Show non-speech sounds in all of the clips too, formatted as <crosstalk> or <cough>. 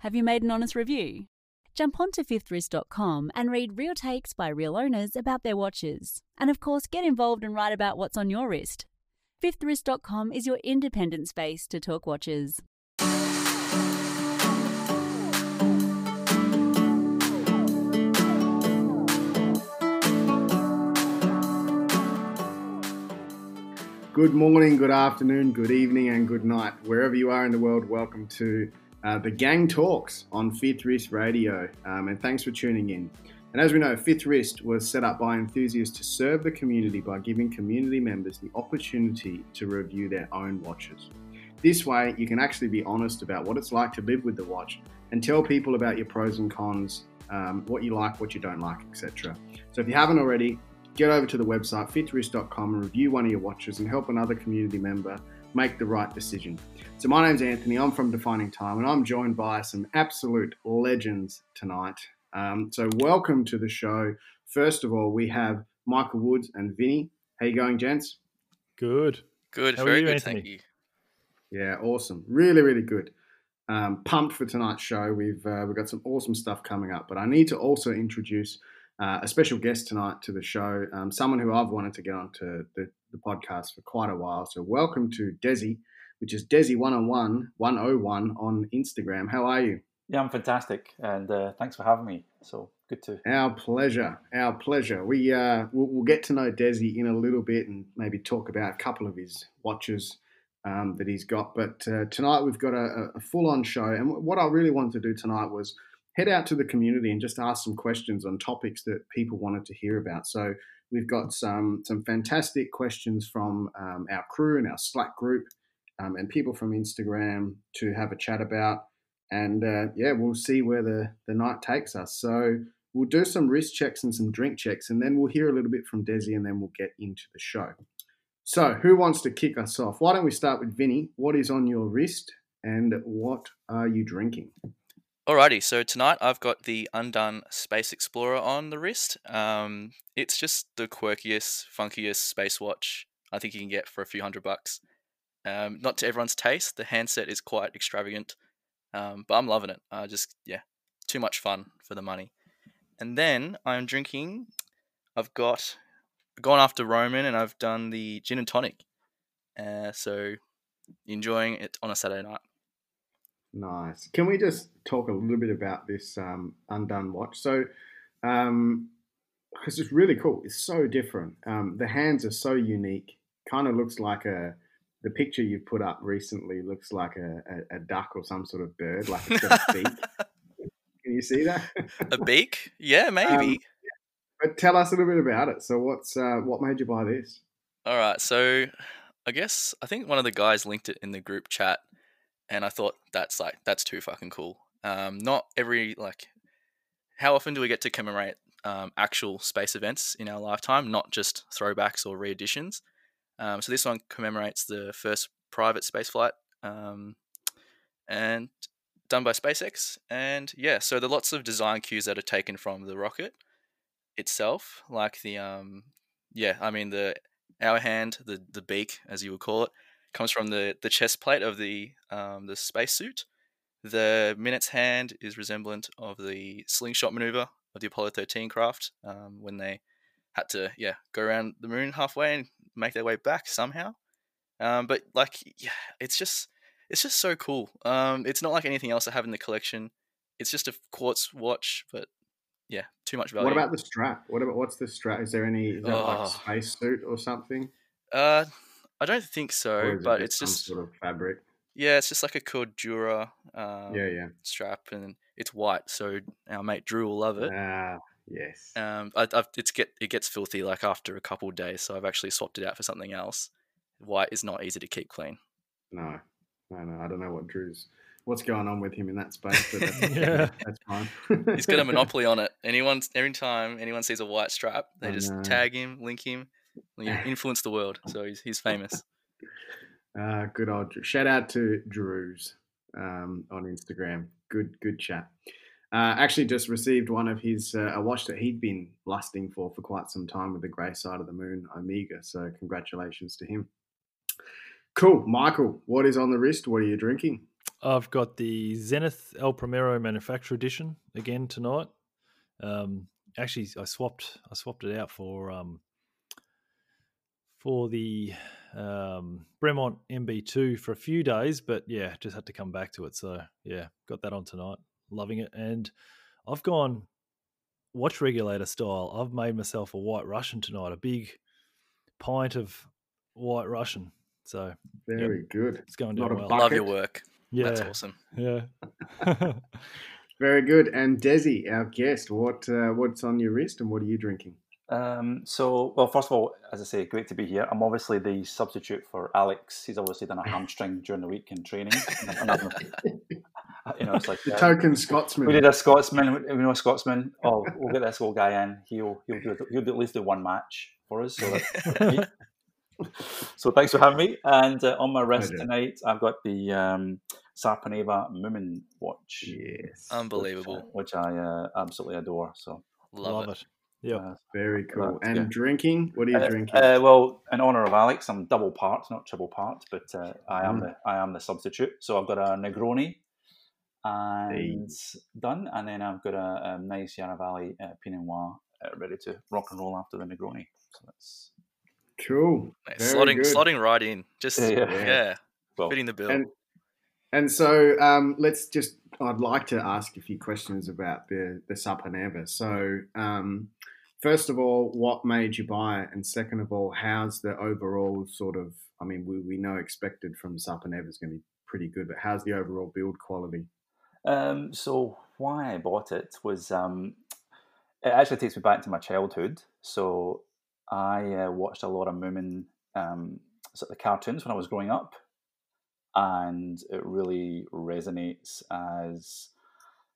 Have you made an honest review? Jump onto fifthwrist.com and read real takes by real owners about their watches. And of course, get involved and write about what's on your wrist. Fifthwrist.com is your independent space to talk watches. Good morning, good afternoon, good evening, and good night. Wherever you are in the world, welcome to uh, the Gang Talks on Fifth Wrist Radio. Um, and thanks for tuning in. And as we know, Fifth Wrist was set up by enthusiasts to serve the community by giving community members the opportunity to review their own watches. This way, you can actually be honest about what it's like to live with the watch and tell people about your pros and cons, um, what you like, what you don't like, etc. So if you haven't already, get over to the website fifthwrist.com and review one of your watches and help another community member make the right decision. So my name's Anthony. I'm from Defining Time, and I'm joined by some absolute legends tonight. Um, so welcome to the show. First of all, we have Michael Woods and Vinny. How you going, gents? Good. Good. How very you, good. Anthony? Thank you. Yeah, awesome. Really, really good. Um, pumped for tonight's show. We've uh, we've got some awesome stuff coming up, but I need to also introduce uh, a special guest tonight to the show. Um, someone who I've wanted to get onto the, the podcast for quite a while. So welcome to Desi, which is Desi one on one one oh one on Instagram. How are you? Yeah, I'm fantastic, and uh, thanks for having me. So good to. Our pleasure. Our pleasure. We uh, we'll, we'll get to know Desi in a little bit and maybe talk about a couple of his watches um, that he's got. But uh, tonight we've got a, a full-on show, and what I really wanted to do tonight was head out to the community and just ask some questions on topics that people wanted to hear about. So we've got some some fantastic questions from um, our crew and our Slack group, um, and people from Instagram to have a chat about. And uh, yeah, we'll see where the, the night takes us. So we'll do some wrist checks and some drink checks, and then we'll hear a little bit from Desi, and then we'll get into the show. So, who wants to kick us off? Why don't we start with Vinny? What is on your wrist, and what are you drinking? Alrighty, so tonight I've got the Undone Space Explorer on the wrist. Um, it's just the quirkiest, funkiest space watch I think you can get for a few hundred bucks. Um, not to everyone's taste. The handset is quite extravagant, um, but I'm loving it. Uh, just yeah, too much fun for the money. And then I'm drinking. I've got gone after Roman, and I've done the gin and tonic. Uh, so enjoying it on a Saturday night. Nice. Can we just talk a little bit about this um, undone watch? So, um, because it's really cool. It's so different. Um, the hands are so unique. Kind of looks like a. The picture you put up recently looks like a, a, a duck or some sort of bird, like it's got a <laughs> beak. Can you see that? a beak? Yeah, <laughs> maybe. Um, but tell us a little bit about it. So, what's uh, what made you buy this? All right, so I guess I think one of the guys linked it in the group chat, and I thought that's like that's too fucking cool. Um, not every like, how often do we get to commemorate um, actual space events in our lifetime, not just throwbacks or reeditions? Um, so this one commemorates the first private space flight, um, and done by SpaceX. And yeah, so are lots of design cues that are taken from the rocket itself, like the um, yeah, I mean the our hand, the the beak as you would call it, comes from the the chest plate of the um, the spacesuit. The Minutes hand is resemblant of the slingshot maneuver of the Apollo 13 craft um, when they had to yeah go around the moon halfway and make their way back somehow. Um, but like yeah, it's just it's just so cool. Um, it's not like anything else I have in the collection. It's just a quartz watch, but yeah, too much value. What about the strap? What about what's the strap? Is there any is that Oh. suit or something? Uh, I don't think so, it but it's some just sort of fabric. yeah, it's just like a Cordura um, yeah, yeah. strap, and it's white, so our mate Drew will love it. Ah, yes. Um, I, I've, it's get it gets filthy like after a couple of days, so I've actually swapped it out for something else. White is not easy to keep clean. No, no, no. I don't know what Drew's what's going on with him in that space, but that's, <laughs> Yeah. that's fine. He's got a <laughs> monopoly on it. Anyone, every time anyone sees a white strap, they I just know. tag him, link him, you know, influence the world. So he's he's famous. Uh, <laughs> good old Drew. Shout out to Drew's um, on Instagram. Good, good chat. Uh, actually, just received one of his uh, a watch that he'd been lusting for for quite some time with the grey side of the moon Omega. So congratulations to him. Cool, Michael. What is on the wrist? What are you drinking? I've got the Zenith El Primero Manufacturer Edition again tonight. Um, actually, I swapped I swapped it out for um, for the um, Bremont MB2 for a few days, but yeah, just had to come back to it. So yeah, got that on tonight. Loving it, and I've gone watch regulator style. I've made myself a White Russian tonight, a big pint of White Russian. So very yep, good. It's going down well. Love your work. Yeah, that's awesome. Yeah. <laughs> very good. And Desi, our guest, what uh, what's on your wrist, and what are you drinking? Um, so, well, first of all, as I say, great to be here. I'm obviously the substitute for Alex. He's obviously done a hamstring during the week in training. <laughs> you know, it's like the uh, token Scotsman. We did a Scotsman. We know a Scotsman. Oh, we'll get this old guy in. He'll he'll do he'll do at least do one match for us. So, <laughs> so thanks for having me. And uh, on my wrist tonight, I've got the um, Sarpaneva Moomin watch. Yes, unbelievable. Which, which I uh, absolutely adore. So love, love it. it. Yeah, uh, very cool. And yeah. drinking? What are you uh, drinking? Uh, well, in honor of Alex, I'm double part, not triple part, but uh, I am mm. the I am the substitute. So I've got a Negroni and hey. done, and then I've got a, a nice Yarra Valley uh, Pinot Noir uh, ready to rock and roll after the Negroni. So that's cool. Nice. Slotting, good. slotting right in, just yeah, yeah. yeah. Well, fitting the bill. And, and so um, let's just. I'd like to ask a few questions about the the Sarpaneva. So um, first of all, what made you buy it, and second of all, how's the overall sort of? I mean, we, we know expected from Sarpaneva is going to be pretty good, but how's the overall build quality? Um, so why I bought it was um, it actually takes me back to my childhood. So I uh, watched a lot of Moomin um, sort of cartoons when I was growing up, and it really resonates as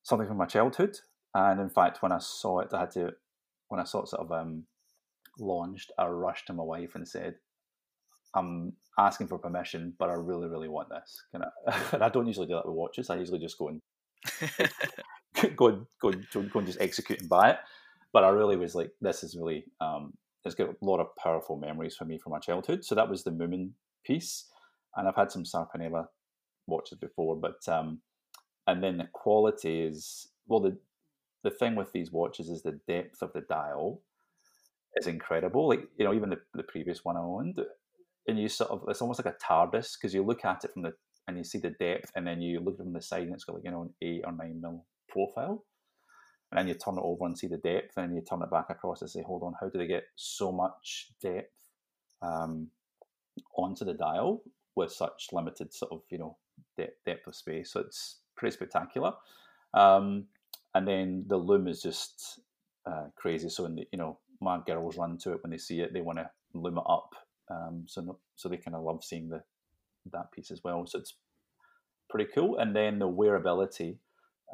something from my childhood. And in fact, when I saw it, I had to when I saw it sort of um, launched, I rushed to my wife and said, "I'm asking for permission, but I really, really want this." Can I? <laughs> and I don't usually do that with watches. I usually just go and <laughs> go and go and, go and just execute and buy it. But I really was like, "This is really." Um, it's got a lot of powerful memories for me from my childhood. So that was the Moomin piece, and I've had some Sarpaneva watches before, but um, and then the quality is well the the thing with these watches is the depth of the dial is incredible. Like you know, even the, the previous one I owned, and you sort of it's almost like a TARDIS because you look at it from the and you see the depth, and then you look from the side and it's got like you know an eight or nine mil profile, and then you turn it over and see the depth, and then you turn it back across and say, hold on, how do they get so much depth um, onto the dial with such limited sort of you know depth, depth of space? So it's pretty spectacular. Um, and then the loom is just uh, crazy. So the, you know, my girls run to it when they see it; they want to loom it up. Um, so so they kind of love seeing the that piece as well. So it's pretty cool. And then the wearability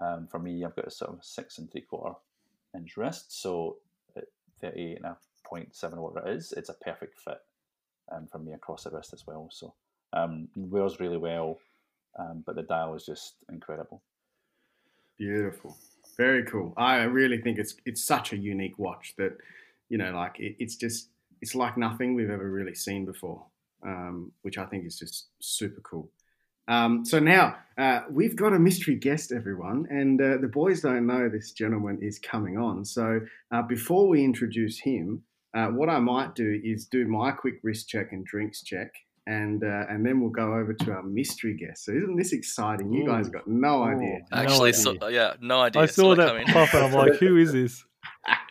um, for me, I've got a sort of six and three quarter inch wrist, so at 38 and a 0.7 whatever it is, it's a perfect fit um, for me across the wrist as well. So um, wears really well, um, but the dial is just incredible. Beautiful. Very cool. I really think it's it's such a unique watch that you know, like it, it's just it's like nothing we've ever really seen before, um, which I think is just super cool. Um, so now uh, we've got a mystery guest, everyone, and uh, the boys don't know this gentleman is coming on. So uh, before we introduce him, uh, what I might do is do my quick wrist check and drinks check, and uh, and then we'll go over to our mystery guest. So isn't this exciting? You guys got no idea. Actually, no idea. So, yeah, no idea. I saw that pop, and I'm like, <laughs> who is this?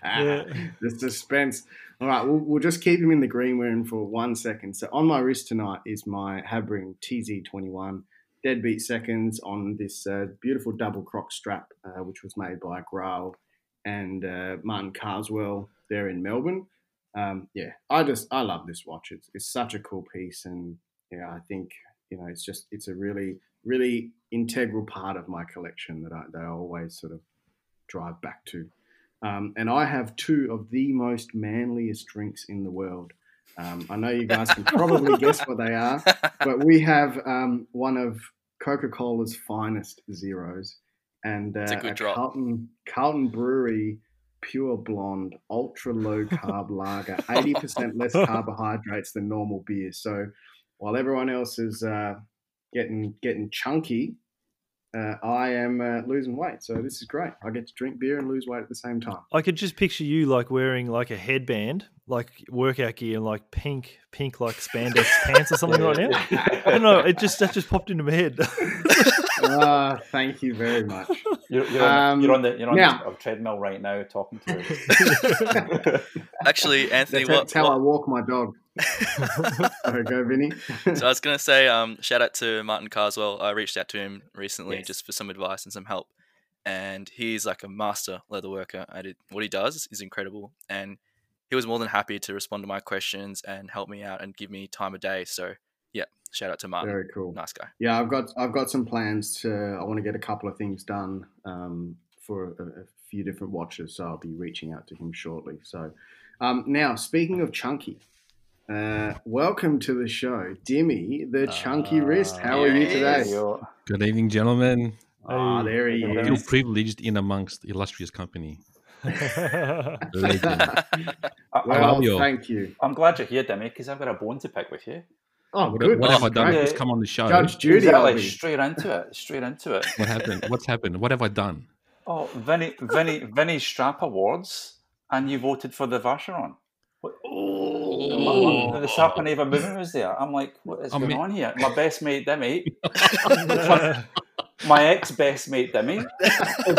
yeah. <laughs> The suspense. All right, we'll, we'll just keep him in the green room for one second. So on my wrist tonight is my Habring TZ21 deadbeat seconds on this uh, beautiful double croc strap, uh, which was made by Graal and uh, Martin Carswell there in Melbourne um, yeah, I just I love this watch. It's, it's such a cool piece, and yeah, I think you know it's just it's a really really integral part of my collection that I that I always sort of drive back to. Um, and I have two of the most manliest drinks in the world. Um, I know you guys can <laughs> probably guess what they are, but we have um, one of Coca Cola's finest zeros, and uh, a, a Carlton Carlton Brewery pure blonde, ultra low carb <laughs> lager, 80% less carbohydrates than normal beer. So while everyone else is uh, getting getting chunky, uh, I am uh, losing weight. So this is great. I get to drink beer and lose weight at the same time. I could just picture you like wearing like a headband, like workout gear, and like pink, pink like spandex <laughs> pants or something right now. I don't know. It just that just popped into my head. uh, <laughs> thank you very much. You're, you're, on, Um, you're on the you're on now- the treadmill right now, talking to <laughs> us. Actually, Anthony, That's what, how I walk my dog. <laughs> Sorry, go, Vinny. so I was gonna say, um, shout out to Martin Carswell. I reached out to him recently Yes. just for some advice and some help, and he's like a master leather worker. I did what he does is incredible, and he was more than happy to respond to my questions and help me out and give me time of day. So yeah, shout out to Martin. Very cool. Nice guy. Yeah, I've got I've got some plans to. I want to get a couple of things done um, for a, a few different watches, so I'll be reaching out to him shortly. So um, now, speaking of chunky, uh, welcome to the show, Dimmy, the chunky wrist. How are you today? You're- Good evening, gentlemen. Ah, there he Hey. Feel is. privileged in amongst illustrious company. <laughs> yeah, I- Well, you? thank you. I'm glad you're here, Demi, because I've got a bone to pick with you. Oh, What, good. what have I Oh, done? great. Just come on the show. Judge Judy, I'll exactly, straight into it. Straight into it. What happened? What's happened? What have I done? Oh, Vinny, Vinny, Vinny Strap Awards, and you voted for the Vacheron. What- Oh. The Sarpaneva movement was there. I'm like, what is I going mean- on here? My best mate Demi, <laughs> <laughs> my ex best mate Demi, is,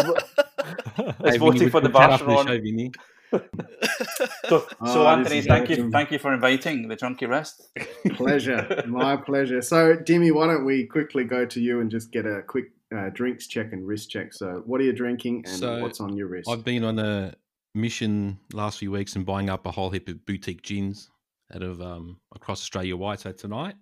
is voting for the we'll chat after Vacheron. show, Vinny. So, <laughs> so Oh, Anthony, thank you, thank you for inviting the Chunky Wrist. pleasure, my pleasure. So, Demi, why don't we quickly go to you and just get a quick uh, drinks check and wrist check? So, what are you drinking and So, what's on your wrist? I've been on a mission last few weeks and buying up a whole heap of boutique gins out of um, across Australia wide. So tonight,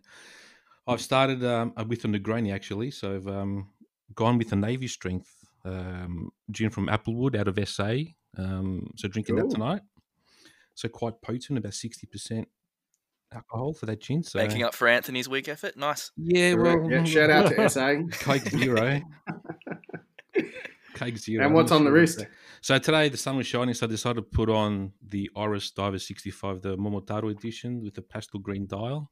I've started um, with a Negroni actually. So I've um, gone with a Navy Strength um, gin from Applewood out of SA. Um, so drinking Cool. that tonight. So quite potent, about sixty percent alcohol for that gin. So Making up for Anthony's weak effort. Nice. yeah, well, yeah, shout out to <laughs> SA. Coke Zero. <laughs> Coke Zero. And what's on the wrist? So today the sun was shining, so I decided to put on the Oris Diver 65, the Momotaro edition with the pastel green dial.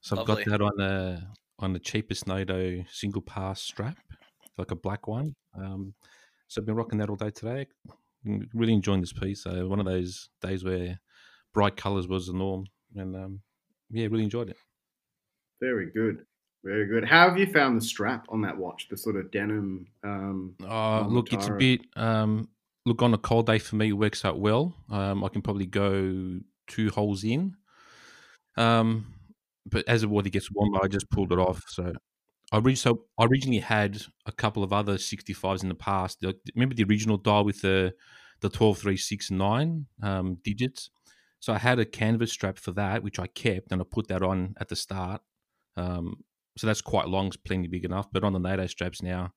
So I've got that on the on the cheapest NATO single pass strap, like a black one. Um, so I've been rocking that all day today. Mm, Really enjoying this piece. So one of those days where bright colours was the norm, and um, yeah, really enjoyed it. Very good. Very good. How have you found the strap on that watch? The sort of denim. Um, Uh, look, it's a bit. Um, look, on a cold day for me, it works out well. Um, I can probably go two holes in. Um, but as the water gets warmer, I just pulled it off. So I re- so I originally had a couple of other 65s in the past. Like, remember the original dial with the the 12369 um, digits? So I had a canvas strap for that, which I kept, and I put that on at the start. Um, so that's quite long, it's plenty big enough. But on the NATO straps now,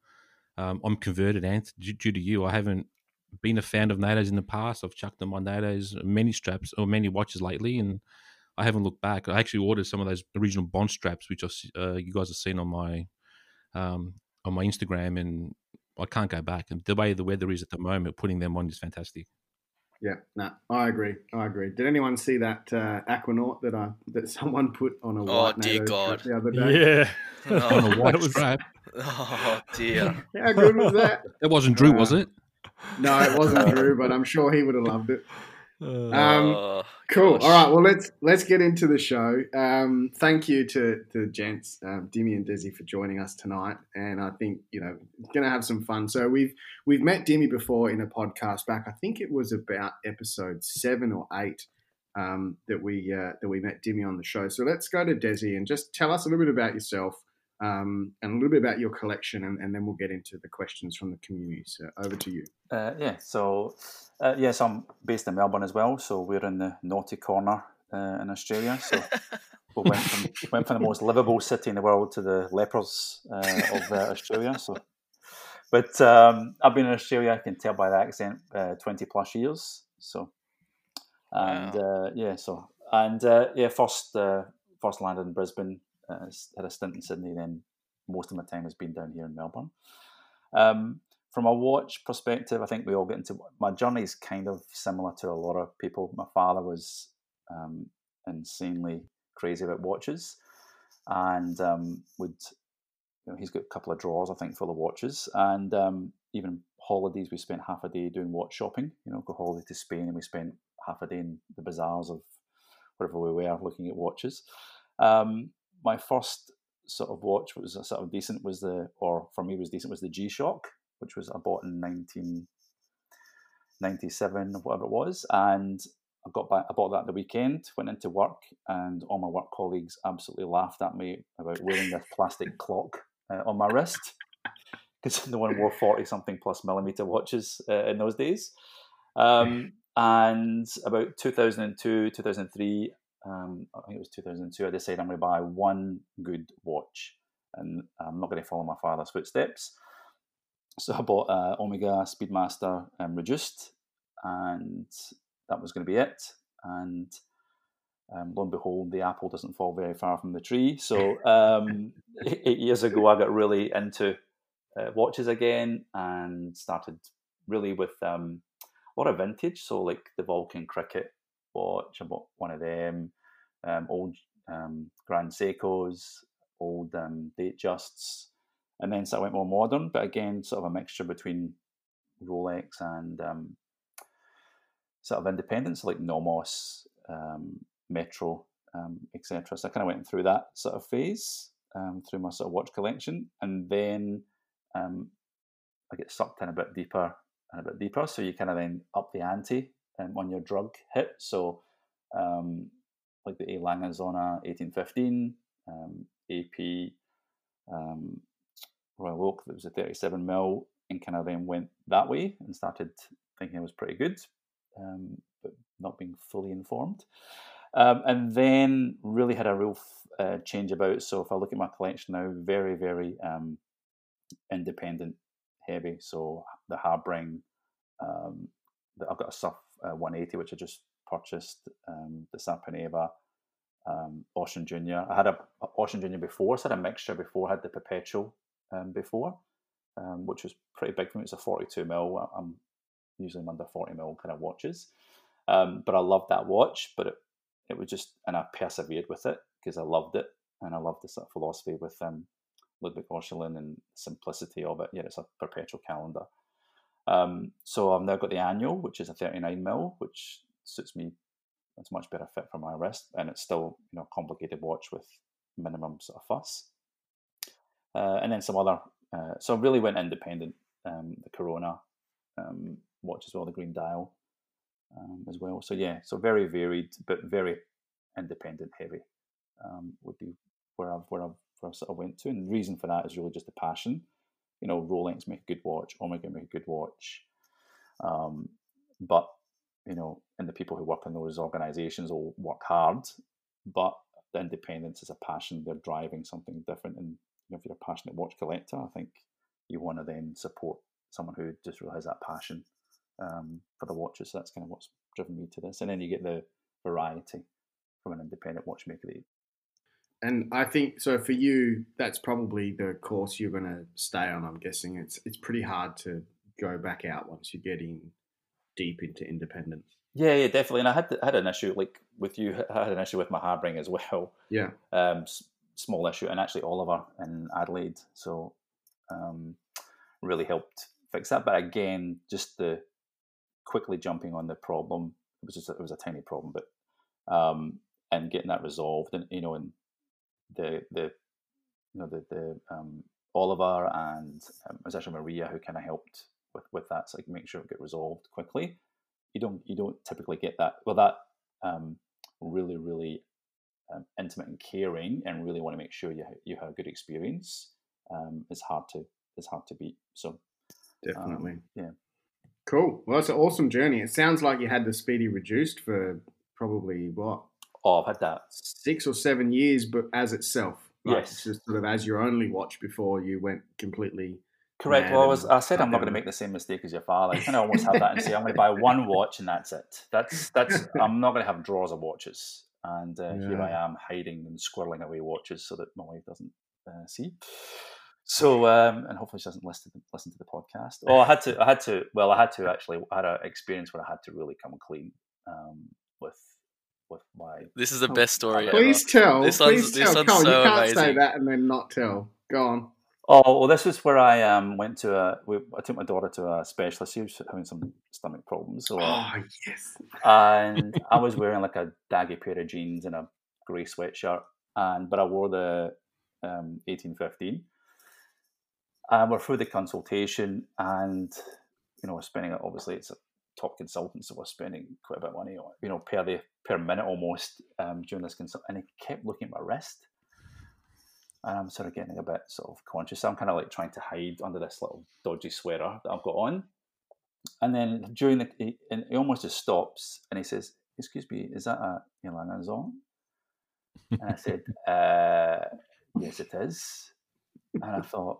um, I'm converted, Anth, due, to you. I haven't been a fan of NATOs in the past. I've chucked them on NATOs, many straps or many watches lately, and I haven't looked back. I actually ordered some of those original Bond straps, which I uh, you guys have seen on my um, on my Instagram, and I can't go back. And the way the weather is at the moment, putting them on is fantastic. Yeah, no, I agree. I agree. Did anyone see that uh, Aquanaut that I that <laughs> someone put on a white Oh, dear God. the other day? yeah. <laughs> <laughs> On a Oh, white was- strap. oh dear. How good was that? That wasn't Drew, was it? No, it wasn't Drew, but I'm sure he would have loved it. Uh, Um, Oh, Cool. All right. Well, let's let's get into the show. Um, thank you to to gents, um, Dimmy and Desi, for joining us tonight. And I think you know going to have some fun. So we've we've met Dimmy before in a podcast back. I think it was about episode seven or eight um, that we uh, that we met Dimmy on the show. So let's go to Desi and just tell us a little bit about yourself. Um, and a little bit about your collection, and, and then we'll get into the questions from the community. So over to you. Uh, yeah, so uh, yes, I'm based in Melbourne as well. So we're in the naughty corner uh, in Australia. So <laughs> we went from went from the most livable city in the world to the lepers uh, of uh, Australia. So, but um, I've been in Australia. I can tell by the accent, uh, twenty plus years. So, and uh, yeah, so and uh, yeah, first uh, first landed in Brisbane. Uh, had a stint in Sydney. Then most of my time has been down here in Melbourne. Um, from a watch perspective, I think we all get into my journey is kind of similar to a lot of people. My father was um, insanely crazy about watches and um, would you know, he's got a couple of drawers, I think, full of watches, and um, even holidays. We spent half a day doing watch shopping. You know, go holiday to Spain, and we spent half a day in the bazaars of wherever we were looking at watches. Um, my first sort of watch was a sort of decent was the, or for me was decent was the G Shock, which was I bought in 1997, whatever it was, and I got back. I bought that the weekend. Went into work, and all my work colleagues absolutely laughed at me about wearing this plastic <laughs> clock uh, on my wrist <laughs> because no one wore forty something plus millimeter watches uh, in those days. Um, <laughs> and about 2002, 2003, um, I think it was 2002, I decided I'm going to buy one good watch and I'm not going to follow my father's footsteps. <laughs> So I bought a Omega Speedmaster um, Reduced and that was going to be it. And um, lo and behold, the apple doesn't fall very far from the tree. So <laughs> um, eight years ago, I got really into uh, watches again and started really with um, a lot of vintage. So like the Vulcan Cricket watch, I bought one of them. Um, old um, Grand Seikos, old um, Datejusts, and then sort of went more modern. But again, sort of a mixture between Rolex and sort of independence like Nomos, Metro, etc. So I kind of went through that sort of phase through my sort of watch collection, and then I get sucked in a bit deeper and a bit deeper. So you kind of then up the ante um, on your drug hit. So um, like the A. Lange 1815, AP Royal Oak that was a 37 mil, and kind of then went that way and started thinking it was pretty good um, but not being fully informed. Um, and then really had a real uh, change about. So if I look at my collection now, very, very um, independent heavy. So the Habring, um, I've got a Surf uh, 180, which I just purchased, um, the Sarpaneva, um, Ochs und Junior. I had a, a Ochs und Junior before, so I had a mixture before. I had the Perpetual um, before, um, which was pretty big for me. It's a 42 mil. I'm usually under 40 mil kind of watches. Um, but I loved that watch, but it, it was just, and I persevered with it because I loved it. And I loved the sort of philosophy with um, Ludwig Oechslin and simplicity of it. Yeah, it's a perpetual calendar. Um, so I've now got the annual, which is a 39 mil, which suits me. It's much better fit for my wrist, and it's still you know complicated watch with minimum sort of fuss. Uh, and then some other. Uh, so I really went independent. Um, the Kurono, um, watch as well, the Green Dial um, as well. So yeah, so very varied, but very independent heavy um, would be where I've where I've where I sort of went to, and the reason for that is really just a passion. You know, Rolex make a good watch, Omega make a good watch, um, but you know, and the people who work in those organisations will work hard, but the independence is a passion. They're driving something different, and you know, if you're a passionate watch collector, I think you want to then support someone who just really has that passion um, for the watches. So that's kind of what's driven me to this. And then you get the variety from an independent watchmaker. And I think so for you, that's probably the course you're going to stay on. I'm guessing it's it's pretty hard to go back out once you get getting deep into independence. Yeah, yeah, definitely. And I had had an issue like with you. <laughs> I had an issue with my Habring as well. Yeah. Um, s- small issue, and actually Oliver in Adelaide. So, um, really helped fix that. But again, just the quickly jumping on the problem. It was just it was a tiny problem, but um, and getting that resolved, and you know, and the the you know the the um, Oliver and um, it was actually Maria who kind of helped with with that, so I can make sure it get resolved quickly. You don't you don't typically get that. Well, that um, really really um, intimate and caring, and really want to make sure you you have a good experience. Um, is hard to is hard to beat. So Definitely. um, yeah. Cool. Well, it's an awesome journey. It sounds like you had the Speedy reduced for probably what Oh, I've had that. six or seven years, but as itself. Like, Yes. Just sort of as your only watch before you went completely. Correct. Well, I was. I said I'm not going to make the same mistake as your father. I kind of almost have that and say I'm going to buy <laughs> one watch and that's it. That's that's. I'm not going to have drawers of watches. And uh, here I am hiding and squirreling away watches so that my wife doesn't uh, see. So um, and hopefully she doesn't listen to, listen to the podcast. Oh, I had to. I had to. Well, I had to actually. I had an experience where I had to really come clean um, with with my. This is the Oh, best story Please ever. tell. This please one's- tell. one's Cole, so you can't say that and then not tell. Go on. Oh well, this was where I um went to a. We, I took my daughter to a specialist. She was having some stomach problems, so, Oh yes. and I was wearing like a daggy pair of jeans and a grey sweatshirt, and but I wore the um, eighteen fifteen. And we're through the consultation, and you know we're spending obviously it's a top consultant, so we're spending quite a bit of money, on, you know, per the per minute almost um, during this consult. And he kept looking at my wrist, and I'm sort of getting a bit sort of conscious. I'm kind of like trying to hide under this little dodgy sweater that I've got on. And then during the, he, and he almost just stops and he says, "Excuse me, is that a Yolanda Zong?" And I said, <laughs> uh, "Yes, it is." And I thought,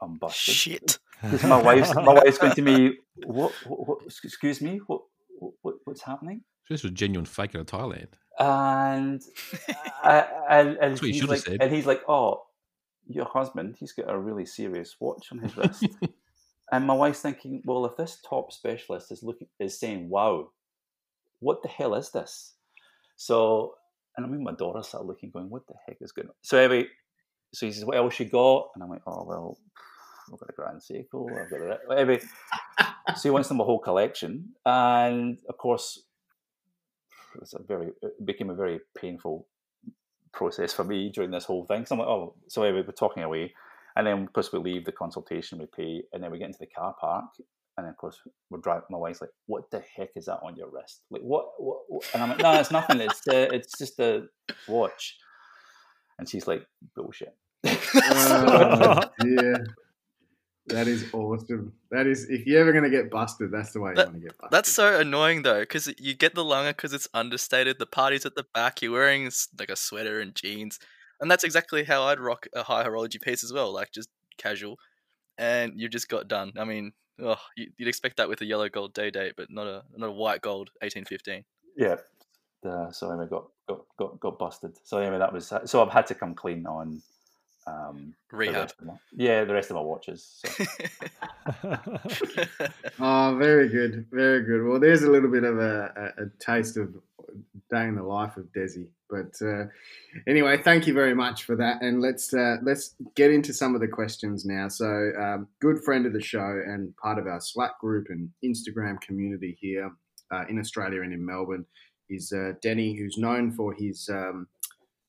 "I'm busted." Shit. Because my wife's my wife's going to me. <laughs> What, what, what? Excuse me. What, what? What's happening? This was a genuine fake out of Thailand. And <laughs> I, and, and That's what you he's like, said. and he's like, "Oh, your husband, he's got a really serious watch on his wrist." <laughs> and my wife's thinking, "Well, if this top specialist is looking is saying, wow, what the hell is this?" So, and I mean, my daughter started looking, going, "What the heck is going on?" So anyway, so he says, "What else you got?" And I'm like, "Oh well." I've got a Grand Seiko. I've got a anyway. So he wants them a whole collection, and of course, it's a very it became a very painful process for me during this whole thing. So I'm like, oh, so anyway, we're talking away, and then of course we leave the consultation, we pay, and then we get into the car park, and then of course we're driving. My wife's like, "What the heck is that on your wrist? Like, what? what, what? And I'm like, "No, it's nothing. It's uh, it's just a watch." And she's like, "Bullshit." <laughs> Oh, dear. That is awesome. That is, if you're ever going to get busted, that's the way you That- want to get busted. That's so annoying though, because you get the Lange because it's understated. The party's at the back. You're wearing s- like a sweater and jeans, and that's exactly how I'd rock a high horology piece as well, like just casual. And you just got done. I mean, oh, you- you'd expect that with a yellow gold day date, but not a not a white gold 1815. Yeah. Uh, so anyway, got, got got got busted. So anyway, that was so I've had to come clean on um, Rehab. rest of my- yeah, the rest of my watches. So. <laughs> Oh, very good, very good. Well, there's a little bit of a, a, a taste of day in the life of Desi. But uh, anyway, thank you very much for that, and let's uh, let's get into some of the questions now. So, um, good friend of the show and part of our Slack group and Instagram community here uh, in Australia and in Melbourne is uh, Denny, who's known for his um,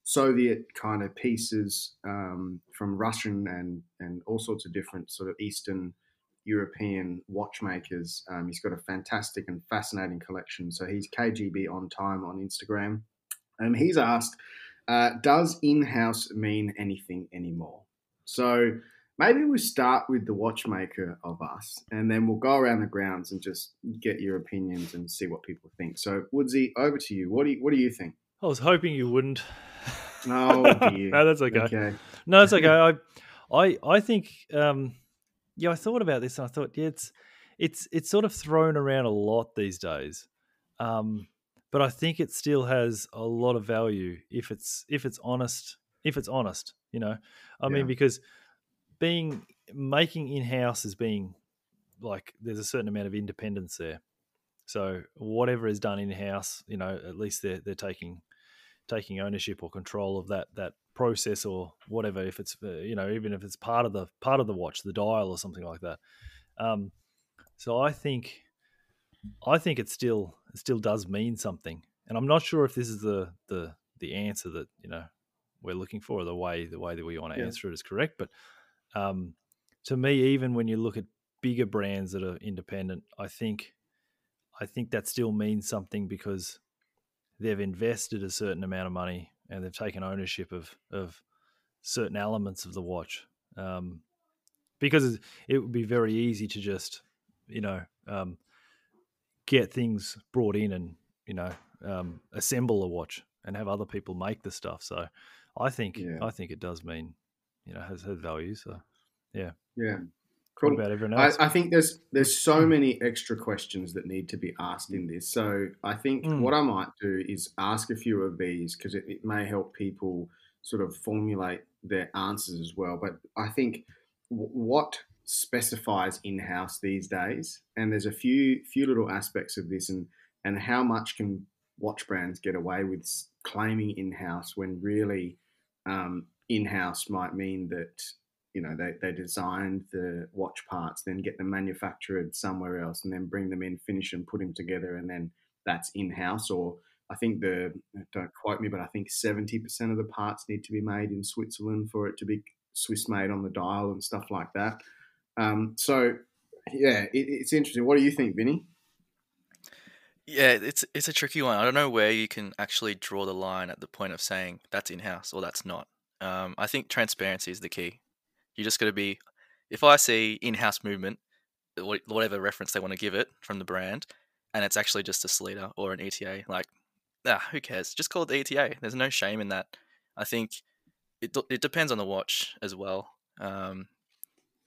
Soviet kind of pieces um, from Russian and and all sorts of different sort of Eastern European watchmakers. Um, he's got a fantastic and fascinating collection. So he's KGB on time on Instagram. And he's asked, uh, does in-house mean anything anymore? So maybe we start with the watchmaker of us, and then we'll go around the grounds and just get your opinions and see what people think. So Woodsy, over to you. What do you what do you think? I was hoping you wouldn't. Oh dear. <laughs> no, that's okay. Okay. No, it's okay. I, I, I think, um, yeah, I thought about this and I thought, yeah, it's, it's, it's sort of thrown around a lot these days, um, but I think it still has a lot of value if it's if it's honest. If it's honest, you know, I Yeah. mean, because being making in house is being like there's a certain amount of independence there. So whatever is done in house, you know, at least they're they're taking taking ownership or control of that that process or whatever. If it's uh, you know even if it's part of the part of the watch, the dial or something like that. Um, so I think I think it still it still does mean something, and I'm not sure if this is the the the answer that you know we're looking for, the way the way that we want to Yeah. answer it is correct. But um, to me, even when you look at bigger brands that are independent, I think I think that still means something because they've invested a certain amount of money and they've taken ownership of of certain elements of the watch. Um, because it would be very easy to just, you know, um, get things brought in and you know um, assemble a watch and have other people make the stuff. So I think Yeah. I think it does mean you know has has value. So Yeah. what Cool. about everyone I, else? I think there's there's so many extra questions that need to be asked in this. So I think Mm. what I might do is ask a few of these because it, it may help people sort of formulate their answers as well. But I think w- what specifies in-house these days, and there's a few few little aspects of this, and and how much can watch brands get away with claiming in-house when really um, in-house might mean that you know they, they designed the watch parts, then get them manufactured somewhere else, and then bring them in, finish and put them together, and then that's in house. Or I think the don't quote me, but I think seventy percent of the parts need to be made in Switzerland for it to be Swiss made on the dial and stuff like that. Um, so yeah, it, it's interesting. What do you think, Vinny? Yeah, it's it's a tricky one. I don't know where you can actually draw the line at the point of saying that's in house or that's not. Um, I think transparency is the key. You just got to be. If I see in house movement, whatever reference they want to give it from the brand, and it's actually just a Sellita or an ETA, like, ah, who cares? Just call it the ETA. There's no shame in that. I think it it depends on the watch as well. Um,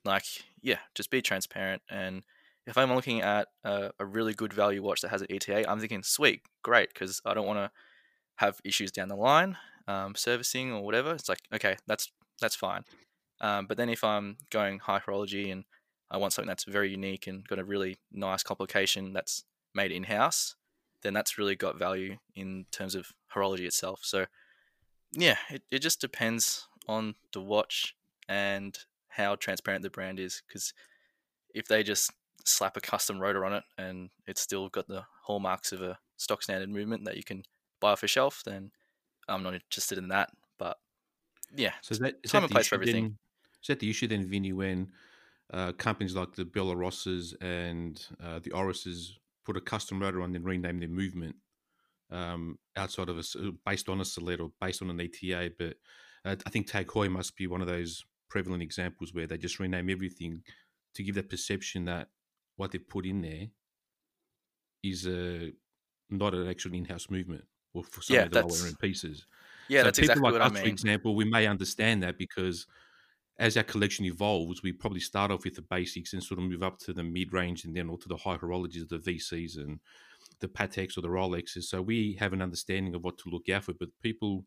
like, yeah, just be transparent and if I'm looking at a, a, really good value watch that has an ETA, I'm thinking, sweet, great, because I don't want to have issues down the line, um, servicing or whatever. It's like, okay, that's that's fine. Um, but then if I'm going high horology and I want something that's very unique and got a really nice complication that's made in house, then that's really got value in terms of horology itself. So, yeah, it, it just depends on the watch and how transparent the brand is. Because if they just slap a custom rotor on it and it's still got the hallmarks of a stock standard movement that you can buy off a shelf, then I'm not interested in that. But yeah, so is that, is time and place for everything. Is that the issue then, Vinny, when uh, companies like the Bell & Rosses and uh, the Orises put a custom rotor on and then rename their movement um, outside of a based on a Sellita or based on an ETA? But uh, I think Tag Heuer must be one of those prevalent examples where they just rename everything to give that perception that what they put in there is a not an actual in-house movement or for some yeah, of the lower end pieces. Yeah, so that's exactly like what us, I mean. For example, we may understand that because as our collection evolves, we probably start off with the basics and sort of move up to the mid range and then to the high horologies, of the VCs and the Pateks or the Rolexes. So we have an understanding of what to look out for. But people,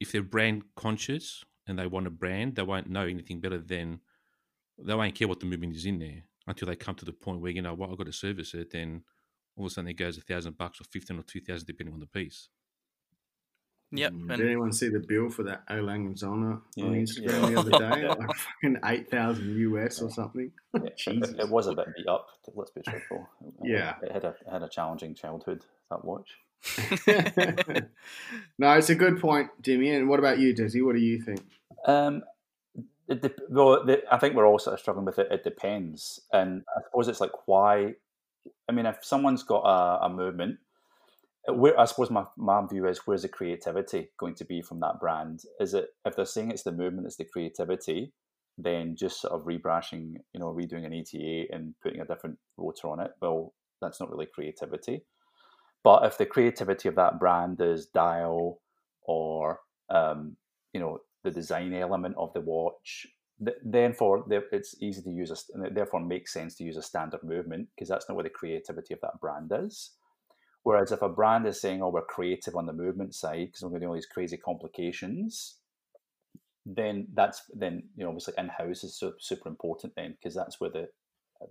if they're brand conscious and they want a brand, they won't know anything better than they won't care what the movement is in there until they come to the point where you know what I've got to service it, then all of a sudden it goes a thousand bucks or fifteen or two thousand depending on the piece. Yep. Mm, did anyone see the bill for that A. Lange & Söhne yeah, on Instagram yeah. the other day? yeah. <laughs> Like fucking eight thousand US or something. <laughs> it, it, was a bit beat up. Let's be truthful. <laughs> Yeah, it had a it had a challenging childhood. That watch. no, it's a good point, Jimmy. And what about you, Desi? What do you think? Um, it de- well, the, I think we're all sort of struggling with it. It depends, and I suppose it's like why. I mean, if someone's got a, a movement, where I suppose my, my view is where's the creativity going to be from that brand? Is it if they're saying it's the movement, it's the creativity, then just sort of rebrushing, you know, redoing an ETA and putting a different rotor on it, well, that's not really creativity. But if the creativity of that brand is dial or um, you know the design element of the watch. Then for it's easy to use a, and therefore makes sense to use a standard movement because that's not where the creativity of that brand is. Whereas if a brand is saying, "Oh, we're creative on the movement side because we're going to do all these crazy complications," then that's then you know obviously in house is super important then because that's where the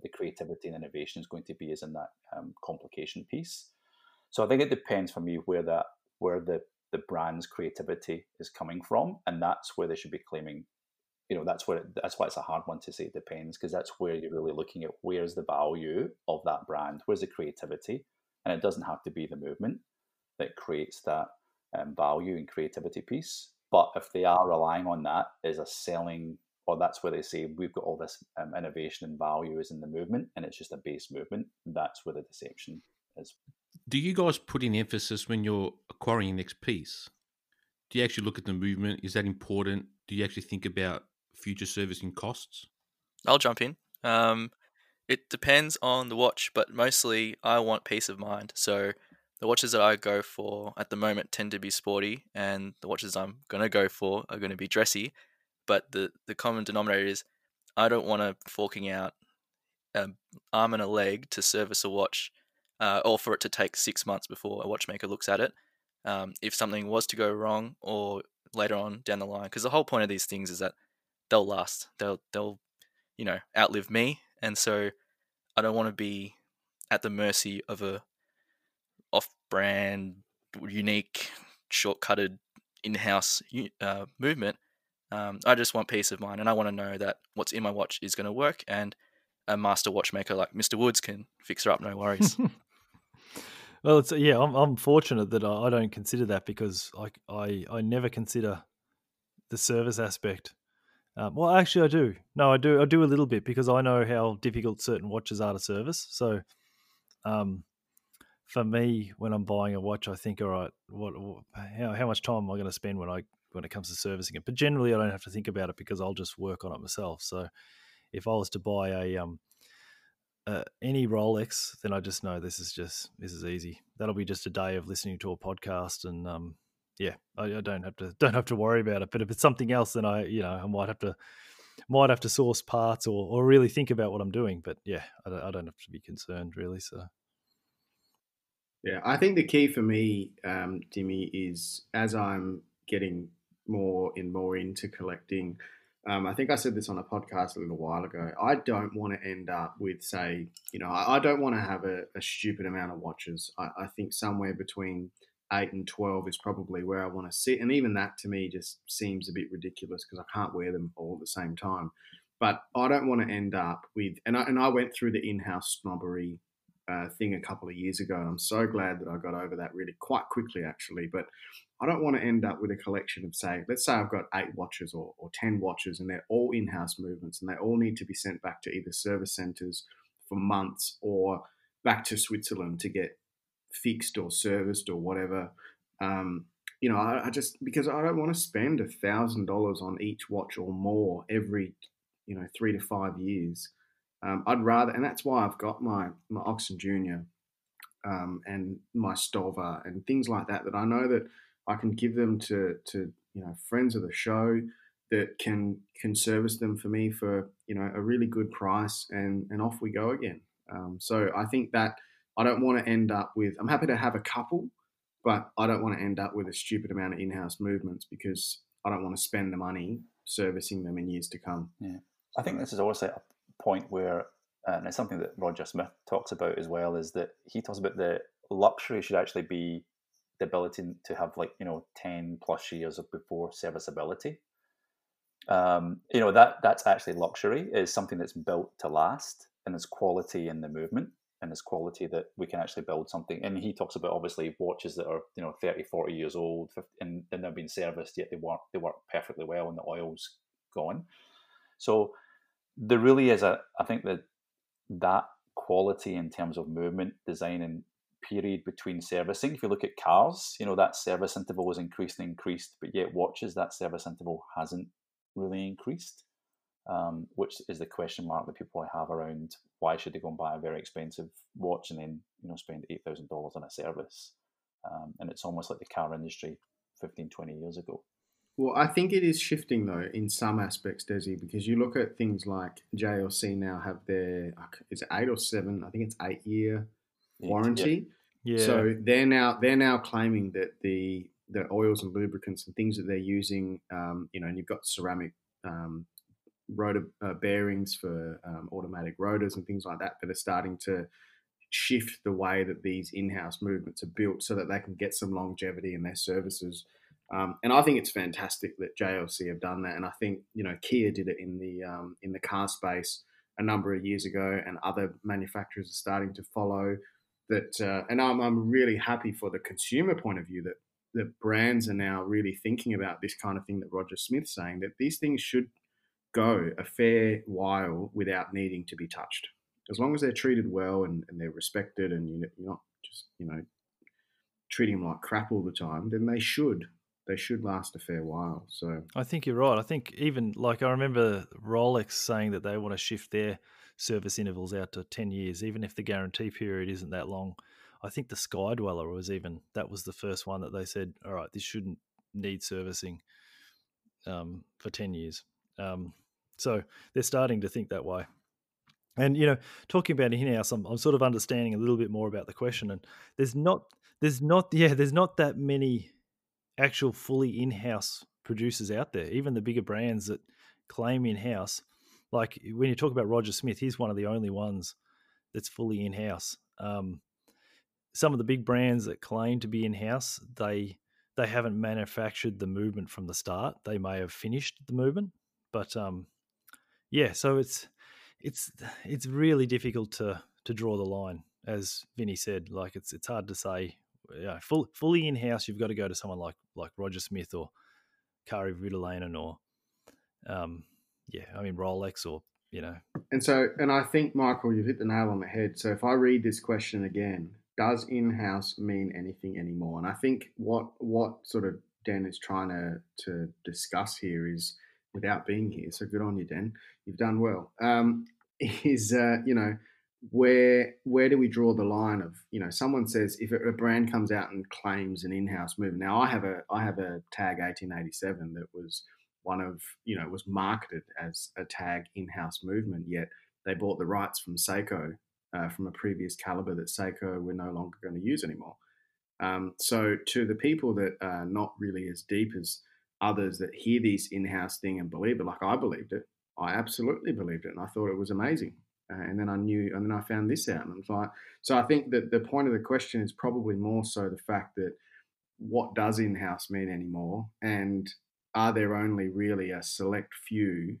the creativity and innovation is going to be is in that um, complication piece. So I think it depends for me where that where the the brand's creativity is coming from, and that's where they should be claiming. You know, that's where it, that's why it's a hard one to say. It depends because that's where you're really looking at where's the value of that brand, where's the creativity, and it doesn't have to be the movement that creates that um, value and creativity piece. But if they are relying on that as a selling, or that's where they say we've got all this um, innovation and value is in the movement, and it's just a base movement, that's where the deception is do you guys put in emphasis when you're acquiring the next piece? Do you actually look at the movement? Is that important? Do you actually think about future servicing costs? I'll jump in. Um, it depends on the watch, but mostly I want peace of mind. So the watches that I go for at the moment tend to be sporty, and the watches I'm going to go for are going to be dressy. But the, the common denominator is I don't want to forking out an arm and a leg to service a watch uh, or for it to take six months before a watchmaker looks at it. Um, if something was to go wrong, or later on down the line, because the whole point of these things is that they'll last. They'll they'll you know outlive me, and so I don't want to be at the mercy of a off-brand, unique, shortcutted in-house uh, movement Um, I just want peace of mind, and I want to know that what's in my watch is going to work, and a master watchmaker like Mister Woods can fix her up, no worries. <laughs> well, it's yeah, I'm I'm fortunate that I, I don't consider that because I I I never consider the service aspect. Um, well, actually, I do. No, I do. I do a little bit because I know how difficult certain watches are to service. So, um, for me, when I'm buying a watch, I think, all right, what, what how how much time am I going to spend when I when it comes to servicing it? But generally, I don't have to think about it because I'll just work on it myself. So, if I was to buy a um uh, any Rolex, then I just know this is just this is easy. That'll be just a day of listening to a podcast, and um, yeah, I, I, don't have to <laughs> don't have to worry about it. But if it's something else, then I you know I might have to might have to source parts or or really think about what I'm doing. But yeah, I don't, I don't have to be concerned really. So yeah, I think the key for me, um, Dimmy, is as I'm getting more and more into collecting. Um, I think I said this on a podcast a little while ago. I don't want to end up with, say, you know, I, I don't want to have a, a, stupid amount of watches. I, I, think somewhere between eight and 12 is probably where I want to sit. And even that to me just seems a bit ridiculous because I can't wear them all at the same time. But I don't want to end up with, and I, and I went through the in house snobbery uh, thing a couple of years ago. And I'm so glad that I got over that really quite quickly, actually. But I don't want to end up with a collection of, say, let's say I've got eight watches or, or 10 watches and they're all in house movements and they all need to be sent back to either service centers for months or back to Switzerland to get fixed or serviced or whatever. Um, you know, I, I, just because I don't want to spend a thousand dollars on each watch or more every, you know, three to five years. Um, I'd rather, and that's why I've got my my Ochs und Junior um, and my Stowa and things like that. That I know that I can give them to to you know friends of the show that can can service them for me for you know a really good price, and and off we go again. Um, so I think that I don't want to end up with. I'm happy to have a couple, but I don't want to end up with a stupid amount of in-house movements because I don't want to spend the money servicing them in years to come. Yeah, I think this is also a point where, and it's something that Roger Smith talks about as well, is that he talks about the luxury should actually be the ability to have like you know 10 plus years of before serviceability um, you know that that's actually luxury is something that's built to last and there's quality in the movement and there's quality that we can actually build something and he talks about obviously watches that are you know 30 40 years old 50, and, and they've been serviced yet they work they work perfectly well and the oil's gone so there really is a i think that that quality in terms of movement design and period between servicing. If you look at cars, you know, that service interval has increased and increased, but yet watches, that service interval hasn't really increased, um, which is the question mark that people have around why should they go and buy a very expensive watch and then, you know, spend $8,000 on a service? Um, and it's almost like the car industry 15, 20 years ago. Well, I think it is shifting though in some aspects, Desi, because you look at things like JLC now have their, it's eight or seven, I think it's eight year warranty. Yeah. So they're now they're now claiming that the the oils and lubricants and things that they're using, um, you know, and you've got ceramic um, rotor uh, bearings for um, automatic rotors and things like that that are starting to shift the way that these in-house movements are built so that they can get some longevity in their services. Um, and I think it's fantastic that JLC have done that. And I think you know Kia did it in the um, in the car space a number of years ago, and other manufacturers are starting to follow that, uh, and I'm, I'm really happy for the consumer point of view that the brands are now really thinking about this kind of thing that Roger Smith's saying that these things should go a fair while without needing to be touched. As long as they're treated well and, and they're respected and you're not just, you know, treating them like crap all the time, then they should. They should last a fair while. So I think you're right. I think even like I remember Rolex saying that they want to shift their service intervals out to 10 years, even if the guarantee period isn't that long. I think the Sky Dweller was even, that was the first one that they said, all right, this shouldn't need servicing um, for 10 years. Um, so they're starting to think that way. And, you know, talking about in-house, I'm, I'm sort of understanding a little bit more about the question. And there's not, there's not, <laughs> yeah, there's not that many actual fully in-house producers out there. Even the bigger brands that claim in-house, like when you talk about Roger Smith, he's one of the only ones that's fully in house. Um, some of the big brands that claim to be in house, they they haven't manufactured the movement from the start. They may have finished the movement, but um, yeah. So it's it's it's really difficult to to draw the line, as Vinny said. Like it's it's hard to say. Know, full, fully in house, you've got to go to someone like like Roger Smith or Kari Voutilainen or um, yeah, I mean Rolex or you know. And so, and I think Michael, you've hit the nail on the head. So if I read this question again, does in-house mean anything anymore? And I think what what sort of Dan is trying to to discuss here is without being here. So good on you, Dan. You've done well. Um, <laughs> is uh, you know where where do we draw the line of you know someone says if a brand comes out and claims an in-house movement now i have a i have a tag 1887 that was one of you know was marketed as a tag in-house movement yet they bought the rights from seiko uh, from a previous caliber that seiko we're no longer going to use anymore um, so to the people that are not really as deep as others that hear this in-house thing and believe it. Like i believed it. I absolutely believed it and i thought it was amazing. Uh, and then I knew, and then I found this out, and I was like, so I think that the point of the question is probably more so the fact that what does in-house mean anymore, and are there only really a select few,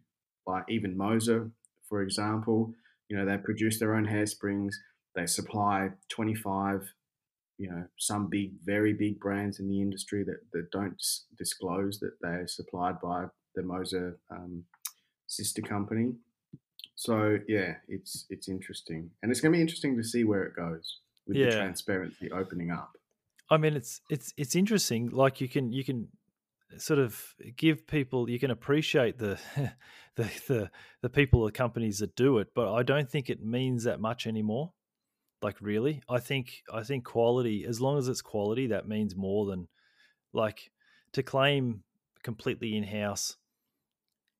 like even Moser, for example, you know, they produce their own hairsprings, they supply 25, you know, some big, very big brands in the industry that, that don't disclose that they're supplied by the Moser um, sister company. So yeah, it's it's interesting, and it's going to be interesting to see where it goes with yeah. the transparency opening up. I mean, it's it's it's interesting. Like you can you can sort of give people you can appreciate the <laughs> the the the people the companies that do it, but I don't think it means that much anymore. Like really, I think I think quality, as long as it's quality, that means more than like to claim completely in house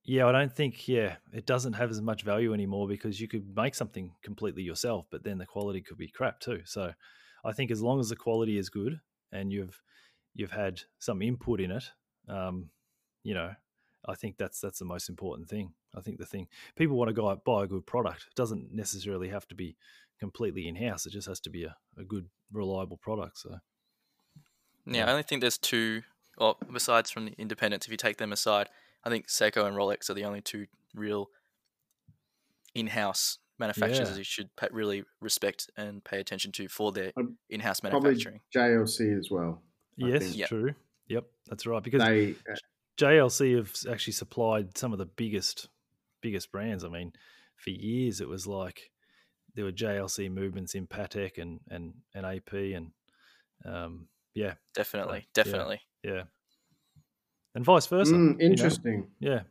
yeah, I don't think yeah it doesn't have as much value anymore because you could make something completely yourself, but then the quality could be crap too. So I think as long as the quality is good and you've you've had some input in it, um, you know, I think that's that's the most important thing. I think the thing people want to go buy a good product. It doesn't necessarily have to be completely in house. It just has to be a, a good, reliable product. So yeah, I only think there's two. Well, besides from the independents, if you take them aside, I think Seiko and Rolex are the only two real in-house manufacturers yeah. you should really respect and pay attention to for their in-house manufacturing. JLC as well. I yes, yep. true. Yep, that's right. Because they, uh, JLC have actually supplied some of the biggest biggest brands. I mean, for years it was like there were JLC movements in Patek and and and AP and um, yeah, definitely, definitely, yeah. yeah and vice versa. Mm, interesting. You know? Yeah.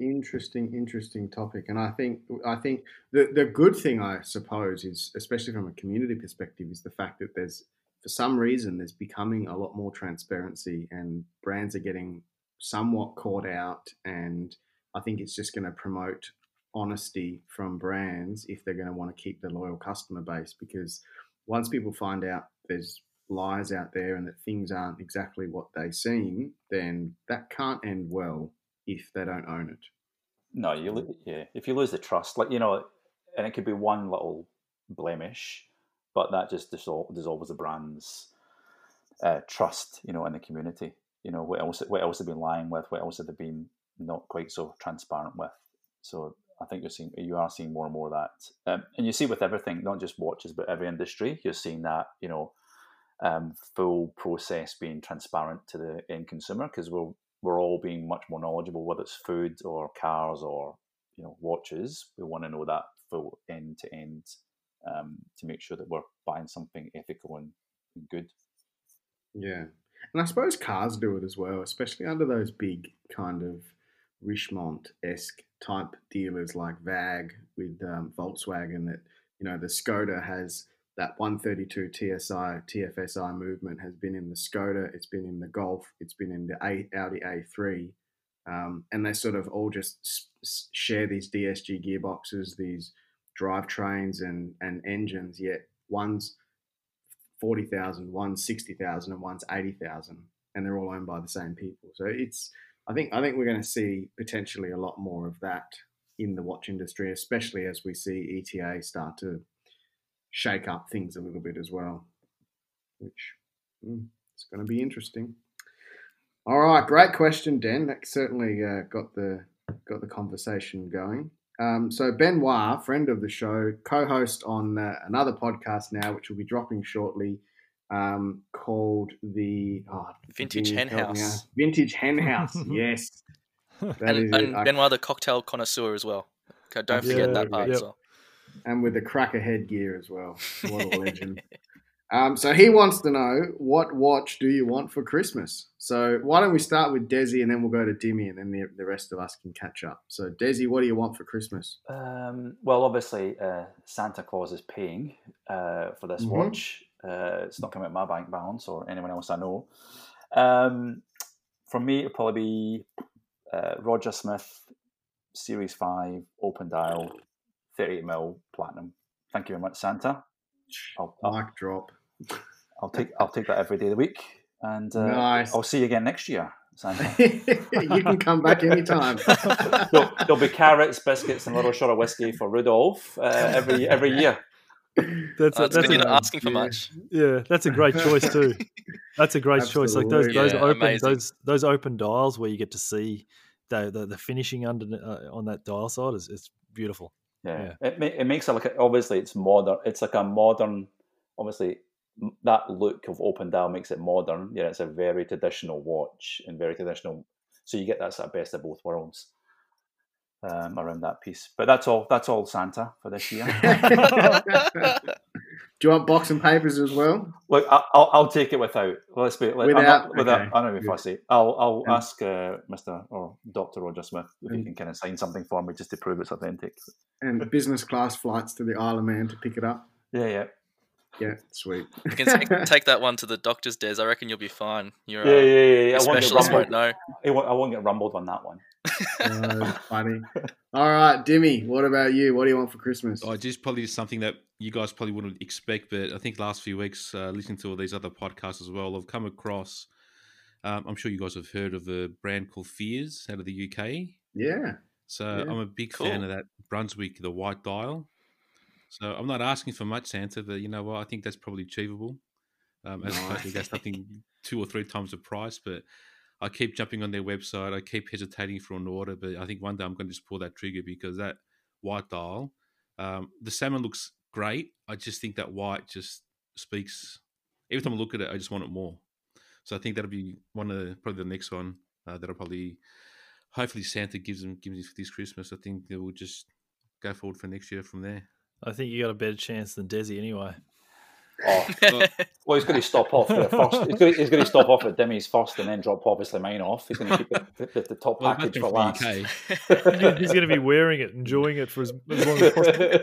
Interesting, interesting topic, and I think I think the the good thing I suppose is, especially from a community perspective, is the fact that there's for some reason there's becoming a lot more transparency, and brands are getting somewhat caught out, and I think it's just going to promote honesty from brands if they're going to want to keep their loyal customer base because once people find out there's lies out there and that things aren't exactly what they seem, then that can't end well if they don't own it. No, you yeah. If you lose the trust, like you know, and it could be one little blemish, but that just dissolves the brand's uh, trust, you know, in the community. You know, what else? What else have they been lying with? What else have they been not quite so transparent with? So I think you're seeing you are seeing more and more of that, um, and you see with everything, not just watches, but every industry. You're seeing that, you know, um, full process being transparent to the end consumer because we're we're all being much more knowledgeable, whether it's food or cars or you know watches. We want to know that full end to end to make sure that we're buying something ethical and, and good. Yeah, and I suppose cars do it as well, especially under those big kind of Richemont esque type dealers like VAG with um, Volkswagen. That you know the Skoda has that 132 TSI TFSI movement has been in the Skoda, it's been in the Golf, it's been in the Audi A3, um, and they sort of all just share these DSG gearboxes, these drivetrains and and engines. Yet one's 40,000, one's 60,000, and one's 80,000, and they're all owned by the same people. So it's I think I think we're going to see potentially a lot more of that in the watch industry, especially as we see ETA start to shake up things a little bit as well, which mm, it's going to be interesting. All right, great question, Dan. That certainly uh, got the got the conversation going. Um, so Benoit, friend of the show, co-host on uh, another podcast now, which will be dropping shortly, um, called the oh, Vintage Jimmy, Hen help me out. House. Vintage Hen House. <laughs> yes, that and, is it. and I- Benoit the cocktail connoisseur as well. Okay, Don't forget that part yep. as well. and with the cracker headgear as well. What a legend. <laughs> Um, so he wants to know what watch do you want for Christmas? So why don't we start with Desi and then we'll go to Dimmy and then the, the rest of us can catch up. So Desi, what do you want for Christmas? Um, well, obviously, uh, Santa Claus is paying uh, for this Mhm. watch. Uh, it's not coming out of my bank balance or anyone else I know. Um, for me, it'll probably be uh, Roger Smith Series 5 Open Dial 38 mil Platinum. Thank you very much, Santa. I'll, I'll, Mic drop. I'll take I'll take that every day of the week, and uh, Nice. I'll see you again next year, Santa. <laughs> you can come back anytime. <laughs> there'll, there'll be carrots, biscuits, and a little shot of whiskey for Rudolph uh, every every year. That's Oh, a, that's a, not asking for yeah. much. yeah, that's a great choice too. <laughs> That's a great choice. Like those those open amazing. those those open dials where you get to see the the, the finishing under uh, on that dial side is it's beautiful. Yeah, It, it makes it like a, obviously it's modern. It's like a modern, obviously that look of open dial makes it modern. Yeah, it's a very traditional watch and very traditional. So you get that sort of best of both worlds um, around that piece. But that's all. That's all Santa for this year. <laughs> do you want box and papers as well? Look, I- I'll, I'll take it without. Let's be like, I'm Without? not, without. Okay, I'm not be good. fussy. I'll I'll Yeah. ask uh, Mister or Doctor Roger Smith if he Mm. can kind of sign something for me just to prove it's authentic. And business class flights to the Isle of Man to pick it up. Yeah, yeah, Yeah, sweet. You can take, <laughs> take that one to the doctor's, Des. I reckon you'll be fine. You're, yeah, uh, yeah. yeah, yeah. your I won't get rumbled. won't know. I won't get rumbled on that one. Uh, <laughs> funny. All right, Dimmy, what about you? What do you want for Christmas? Oh, just probably something that you guys probably wouldn't expect, but I think last few weeks, uh, listening to all these other podcasts as well, I've come across. Um, I'm sure you guys have heard of a brand called Fears out of the UK. Yeah. So Yeah. I'm a big fan of that Brunswick, the white dial. So I'm not asking for much, Santa, but you know what? I think that's probably achievable. Um, as opposed to that's nothing two or three times the price, but I keep jumping on their website. I keep hesitating for an order, but I think one day I'm going to just pull that trigger because that white dial, um, the salmon looks great. I just think that white just speaks. Every time I look at it, I just want it more. So I think that'll be one of the, probably the next one uh, that'll probably hopefully Santa gives them gives me for this Christmas. I think they will just go forward for next year from there. I think you got a better chance than Desi anyway. Oh, <laughs> well, he's going to stop off the first. He's going, to, he's going to stop off at Demi's first, and then drop obviously mine off. He's going to keep the, the, the top Well, package for last. <laughs> He's going to be wearing it, enjoying it for as, as long as possible.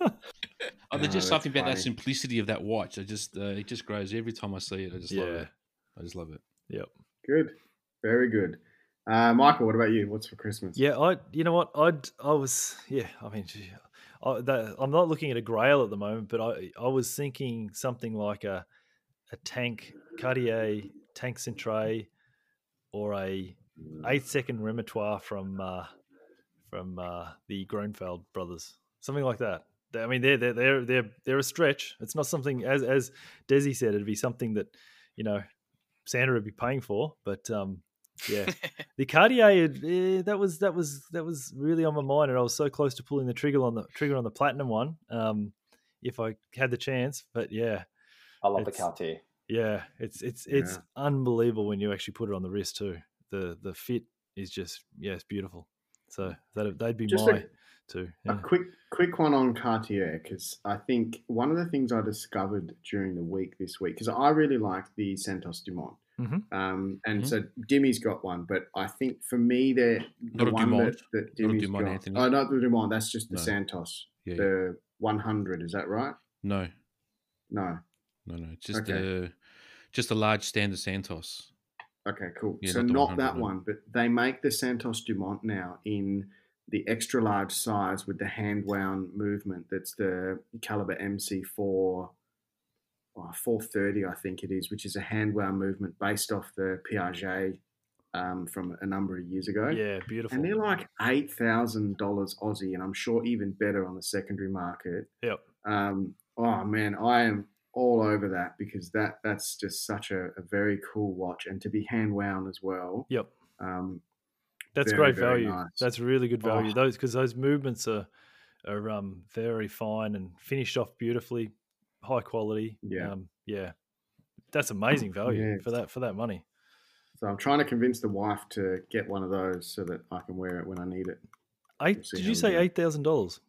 <laughs> Oh, there's just that's something about funny. that simplicity of that watch. I just uh, it just grows every time I see it. I just love Yeah. it. I just love it. Yep. Good. Very good. Uh, Michael, what about you? What's for Christmas? Yeah, I. You know what? I'd. I was. Yeah. I mean, gee, I, that, I'm not looking at a Grail at the moment, but I. I was thinking something like a, a tank Cartier tank Cintrée, or a eight second remontoire from uh, from uh, the Grönefeld brothers, something like that. I mean, they're they're they're they're they're a stretch. It's not something as as Desi said. It'd be something that you know Santa would be paying for, but um, yeah, <laughs> the Cartier eh, that was that was that was really on my mind, and I was so close to pulling the trigger on the trigger on the platinum one. Um, if I had the chance, but yeah, I love the Cartier. yeah, it's it's it's unbelievable when you actually put it on the wrist too. The the fit is just yeah, it's beautiful. So that they'd be Just a- my two. A quick, quick one on Cartier because I think one of the things I discovered during the week this week because I really like the Santos Dumont, Mhm. um, and so Dimmy's got one, but I think for me they're the Not a one Dumont. that, that Not a Dimmy's Dumont, got. Anthony. Oh, not the Dumont. That's just the No. Santos, Yeah, yeah. the 100. Is that right? No, No. no, no. It's just Okay. a just a large standard Santos. Okay, cool. Yeah, so not not that one. one, but they make the Santos Dumont now in the extra large size with the hand wound movement. That's the caliber MC4 oh, 430, I think it is, which is a hand wound movement based off the Piaget um, from a number of years ago. Yeah, beautiful. And they're like eight thousand dollars Aussie, and I'm sure even better on the secondary market. Yep. Um, oh man, I am all over that because that that's just such a, a very cool watch and to be hand wound as well. Yep. Um, That's Very, great value. nice. That's really good value. Oh. Those because those movements are are um, very fine and finished off beautifully, high quality. Yeah. um, yeah. That's amazing value Yeah. for that for that money. so I'm trying to convince the wife to get one of those so that I can wear it when I need it. Eight? see Did you say eight thousand dollars?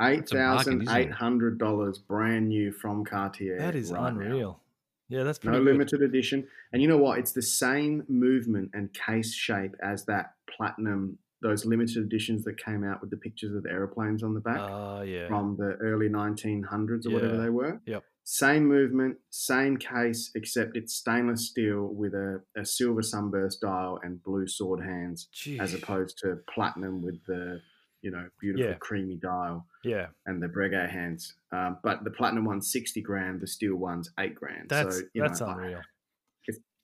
Eight a bargain, thousand isn't it? eight hundred dollars, brand new from Cartier. That is right now. unreal. Yeah, that's No pretty good. limited edition, and you know what? It's the same movement and case shape as that platinum. Those limited editions that came out with the pictures of the aeroplanes on the back Ah, yeah. from the early 1900s or whatever they were. Yep. Same movement, same case, except it's stainless steel with a, a silver sunburst dial and blue sword hands, as opposed to platinum with the you know beautiful Yeah. creamy dial Yeah, and the Breguet hands. Um, but the platinum one's 60 grand, the steel one's eight grand. that's so, you that's know, unreal.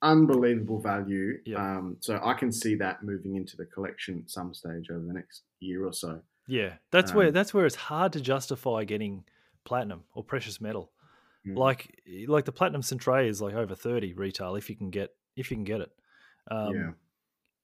Unbelievable value. Um, so I can see that moving into the collection at some stage over the next year or so. Yeah, that's where Um, that's where it's hard to justify getting platinum or precious metal. Mm. Like like the platinum Cintrée is like over thirty retail if you can get if you can get it. Um, yeah,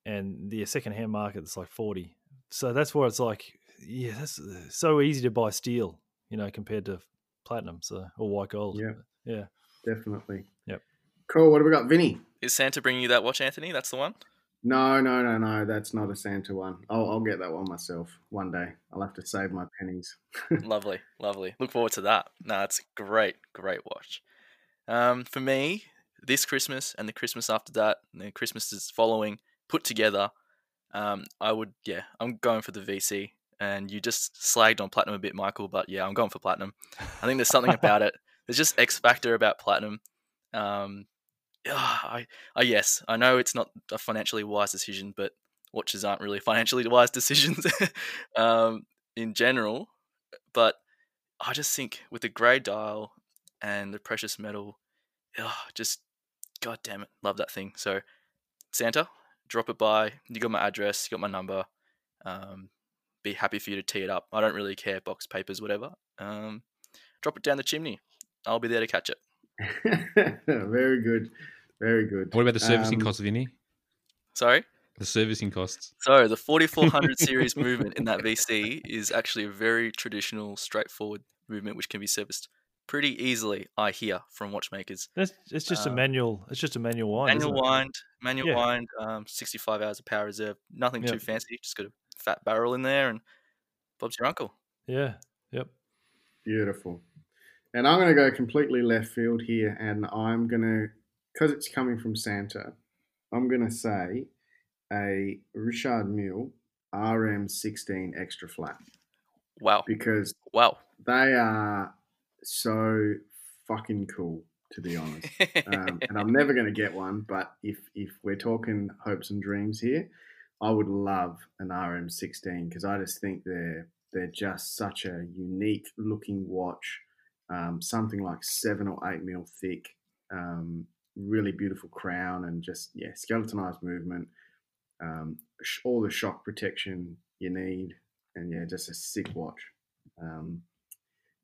and the second hand market is like 40 so that's where it's like yeah that's uh, so easy to buy steel you know compared to platinum so or white gold Yeah. yeah definitely. Yep. Cool. What have we got, Vinny? Is Santa bringing you that watch, Anthony? That's the one. No, no, no, no. That's not a Santa one. I'll, I'll get that one myself one day. I'll have to save my pennies. <laughs> lovely, lovely. Look forward to that. No, it's a great, great watch. Um, for me, this Christmas and the Christmas after that, and the Christmases following, put together, um, I would, yeah, I'm going for the VC. And you just slagged on platinum a bit, Michael, but yeah, I'm going for platinum. I think there's something about it. <laughs> There's just X factor about platinum. Um, I, I, yes, I know it's not a financially wise decision, but watches aren't really <laughs> financially wise decisions <laughs> um, in general. But I just think with the grey dial and the precious metal, ah, just god damn it, love that thing. So Santa, drop it by. You got my address, you got my number. Um, be happy for you to tee it up. I don't really care, box papers, whatever. Um, drop it down the chimney. I'll be there to catch it. <laughs> Very good. Very good. What about the servicing Um, costs, Vinny? Sorry. The servicing costs. So the 4400 <laughs> series movement in that VC is actually a very traditional, straightforward movement which can be serviced pretty easily. I hear from watchmakers. that's it's just a Um, manual it's just a manual wind manual wind, manual Yeah. wind, um, 65 hours of power reserve. Nothing Yep. too fancy. Just got a fat barrel in there, and Bob's your uncle. yeah yep Beautiful. And I'm going to go completely left field here, and I'm going to, because it's coming from Santa, I'm going to say a Richard Mille RM16 extra flat Wow, because wow. they are so fucking cool, to be honest. um, and I'm never going to get one. But if if we're talking hopes and dreams here, I would love an RM16 because I just think they're they're just such a unique looking watch. Um, something like seven or eight mil thick, um, really beautiful crown, and just yeah, skeletonized movement. Um, sh- all the shock protection you need, and yeah, just a sick watch. Um,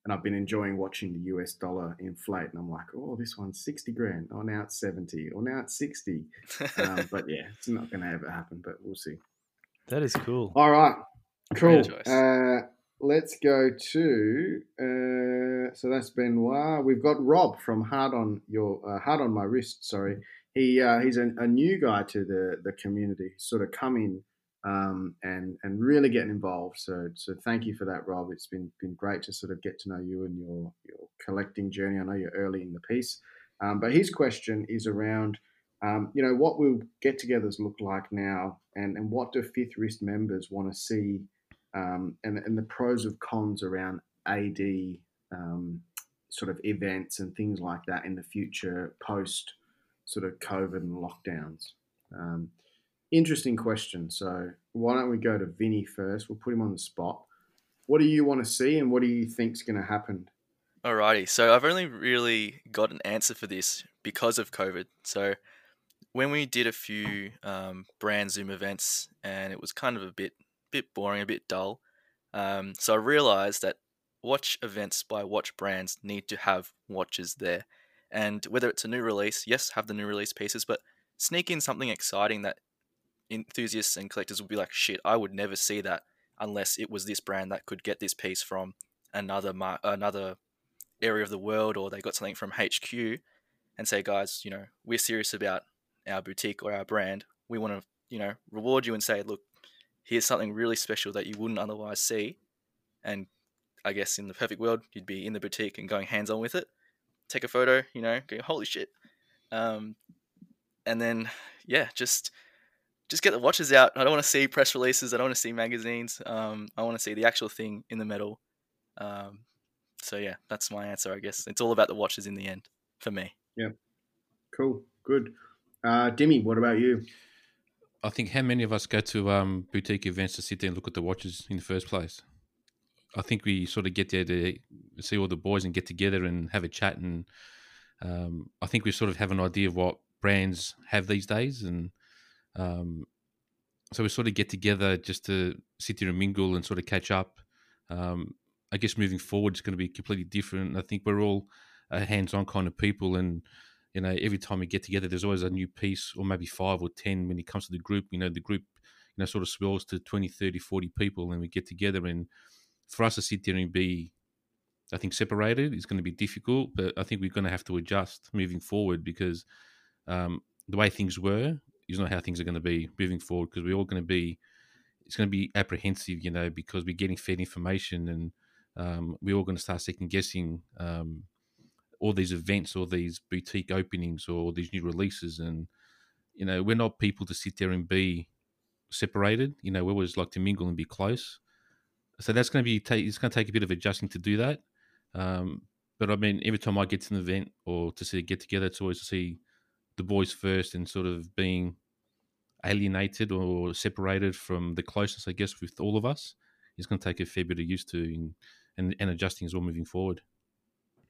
and I've been enjoying watching the US dollar inflate, and I'm like, oh, this one's 60 grand. Oh, now it's 70. Or now it's 60. Um, <laughs> but yeah, it's not going to ever happen, but we'll see. that is cool All right, cool. Uh, let's go to uh, so that's Benoit. We've got Rob from Hard on Your uh, Hard on My Wrist. Sorry, he uh, he's a, new guy to the the community. Sort of come in um, and and really getting involved. So so thank you for that, Rob. It's been been great to sort of get to know you and your your collecting journey. I know you're early in the piece, um, but his question is around. Um, you know what will get-togethers look like now, and, and what do Fifth Wrist members want to see, um, and and the pros of cons around AD um, sort of events and things like that in the future post sort of COVID and lockdowns. Um, interesting question. So why don't we go to Vinny first? We'll put him on the spot. What do you want to see, and what do you think's going to happen? Alrighty, so I've only really got an answer for this because of COVID. So when we did a few um, brand Zoom events, and it was kind of a bit bit boring, a bit dull. Um, so I realized that watch events by watch brands need to have watches there. And whether it's a new release, yes, have the new release pieces, but sneak in something exciting that enthusiasts and collectors will be like, shit, I would never see that unless it was this brand that could get this piece from another mar- another area of the world or they got something from HQ and say, guys, you know, we're serious about our boutique or our brand. We want to, you know, reward you and say, look, here's something really special that you wouldn't otherwise see. And I guess in the perfect world, you'd be in the boutique and going hands on with it. Take a photo, you know, go, holy shit. Um, and then, yeah, just just get the watches out. I don't want to see press releases. I don't want to see magazines. Um, I want to see the actual thing in the metal. Um, so yeah, that's my answer. I guess it's all about the watches in the end for me. Yeah, cool, good. Uh, what about you? I think how many of us go to um, boutique events to sit there and look at the watches in the first place? I think we sort of get there to see all the boys and get together and have a chat, and um, I think we sort of have an idea of what brands have these days, and um, so we sort of get together just to sit there and mingle and sort of catch up. Um, I guess moving forward is going to be completely different. I think we're all hands-on kind of people, and you know, every time we get together, there's always a new piece, or maybe five or ten when it comes to the group. You know, the group, you know, sort of swells to 20, 30, 40 people, and we get together. And for us to sit there and be, I think, separated is going to be difficult, but I think we're going to have to adjust moving forward because um, the way things were is not how things are going to be moving forward because we're all going to be, it's going to be apprehensive, you know, because we're getting fed information and um, we're all going to start second guessing um, all these events or these boutique openings or these new releases and you know we're not people to sit there and be separated you know we always like to mingle and be close. So that's going to be it's going to take a bit of adjusting to do that. Um, but i mean every time i get to an event or to see get together it's always to see the boys first and sort of being alienated or separated from the closeness i guess with all of us. Is going to take a fair bit of use to and, and adjusting as well moving forward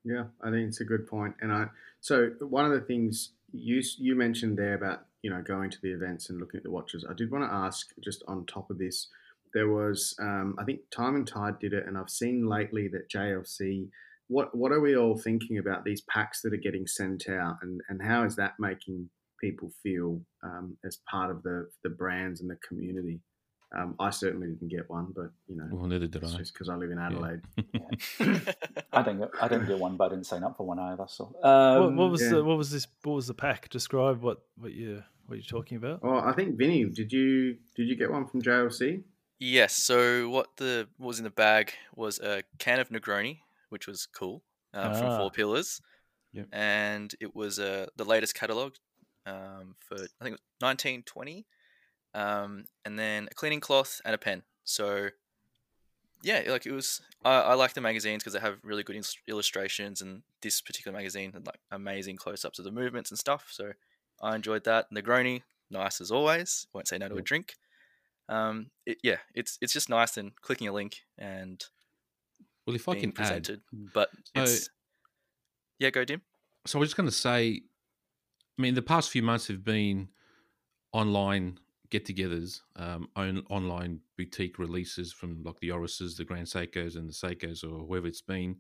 yeah, I think it's a good point. And I so one of the things you you mentioned there about you know going to the events and looking at the watches. I did want to ask just on top of this. There was um, I think Time and Tide did it, and I've seen lately that JLC. What what are we all thinking about these packs that are getting sent out, and and how is that making people feel um, as part of the the brands and the community? Um, I certainly didn't get one, but you know, well, neither did I. Just because I live in Adelaide. Yeah. <laughs> <laughs> I didn't. Get, I didn't get one, but I didn't sign up for one either. So, um, what, what, was yeah. the what was this? What was the pack? Describe what what you what you're talking about. Oh, I think Vinny, did you did you get one from JLC? Yes. So what the what was in the bag was a can of Negroni, which was cool um, ah. from Four Pillars, yep. and it was uh, the latest catalog um, for I think it was 1920 um, and then a cleaning cloth and a pen. So yeah, like it was. I, I like the magazines because they have really good illustrations, and this particular magazine had like amazing close-ups of the movements and stuff. So I enjoyed that. Negroni, nice as always. Won't say no to a drink. Um, it, yeah, it's it's just nice and clicking a link and well, if I can presented, add, but so, it's yeah, go Dim. So I was just going to say, I mean, the past few months have been online get-togethers, um, own online boutique releases from like the Orises, the Grand Seikos, and the Seikos, or whoever it's been.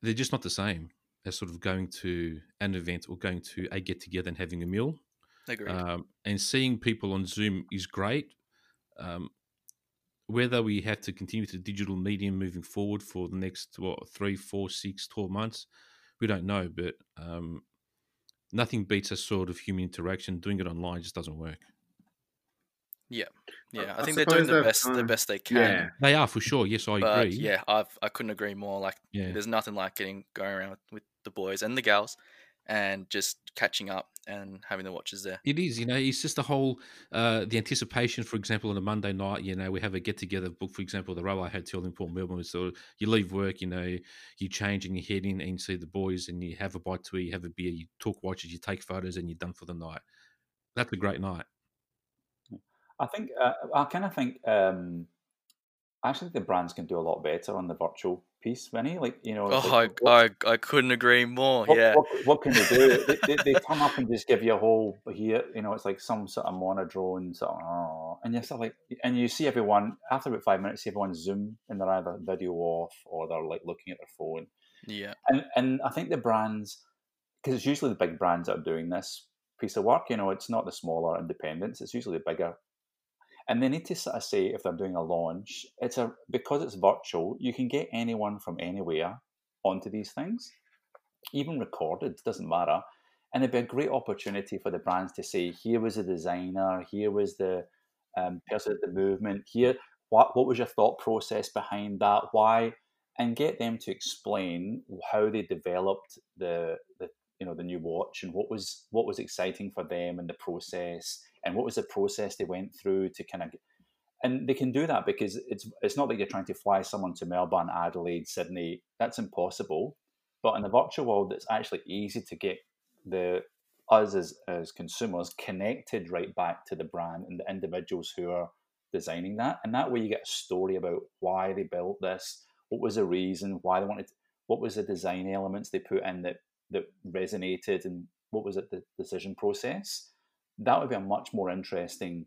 They're just not the same as sort of going to an event or going to a get-together and having a meal. Agreed. Um, and seeing people on Zoom is great. Um, whether we have to continue to digital medium moving forward for the next what three, four, six, 12 months, we don't know. But um, nothing beats a sort of human interaction. Doing it online just doesn't work. Yeah, yeah. I, I think they're doing the best, the best they can. Yeah, they are for sure. Yes, I but, agree. Yeah, I've I couldn't agree more. Like, yeah. there's nothing like getting going around with, with the boys and the gals, and just catching up and having the watches there. It is, you know, it's just the whole uh, the anticipation. For example, on a Monday night, you know, we have a get together book. For example, the Railway Hotel in Port Melbourne. So you leave work, you know, you change and you head in and you see the boys, and you have a bite to eat, you have a beer, you talk watches, you take photos, and you're done for the night. That's a great night. I think uh, I kind of think um, actually think the brands can do a lot better on the virtual piece, Vinny. Like you know, Oh, like, I, I, I couldn't agree more. what, Yeah. what, what can you do? they, they, they come up and just give you a whole here. You know, it's like some sort of monodrone, sort of, oh, and you're sort of like, and you see everyone after about five minutes, everyone zoom and they're either video off or they're like looking at their phone. Yeah. And and I think the brands, because it's usually the big brands that are doing this piece of work. You know, it's not the smaller independents; it's usually the bigger. And they need to sort of say if they're doing a launch, it's a because it's virtual, you can get anyone from anywhere onto these things, even recorded, it doesn't matter. And it'd be a great opportunity for the brands to say, here was the designer, here was the um, person at the movement, here, what what was your thought process behind that? Why? And get them to explain how they developed the, the you know the new watch and what was what was exciting for them in the process and what was the process they went through to kind of and they can do that because it's it's not that you're trying to fly someone to Melbourne, Adelaide, Sydney. That's impossible. But in the virtual world, it's actually easy to get the us as, as consumers connected right back to the brand and the individuals who are designing that. And that way you get a story about why they built this, what was the reason, why they wanted what was the design elements they put in that that resonated and what was it the decision process. That would be a much more interesting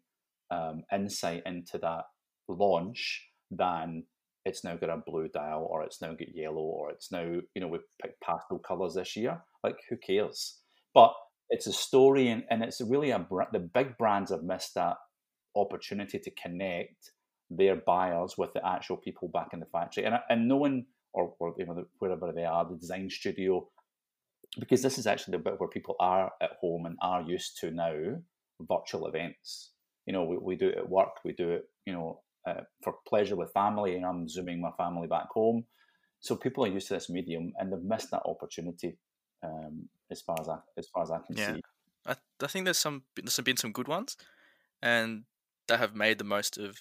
um, insight into that launch than it's now got a blue dial or it's now got yellow or it's now you know we've picked pastel colors this year. Like who cares? But it's a story and, and it's really a the big brands have missed that opportunity to connect their buyers with the actual people back in the factory. And, and no one or, or you know wherever they are the design studio because this is actually the bit where people are at home and are used to now virtual events you know we, we do it at work we do it you know uh, for pleasure with family and i'm zooming my family back home so people are used to this medium and they've missed that opportunity um, as far as I, as far as I can Yeah. see I, I think there's some there's been some good ones, and that have made the most of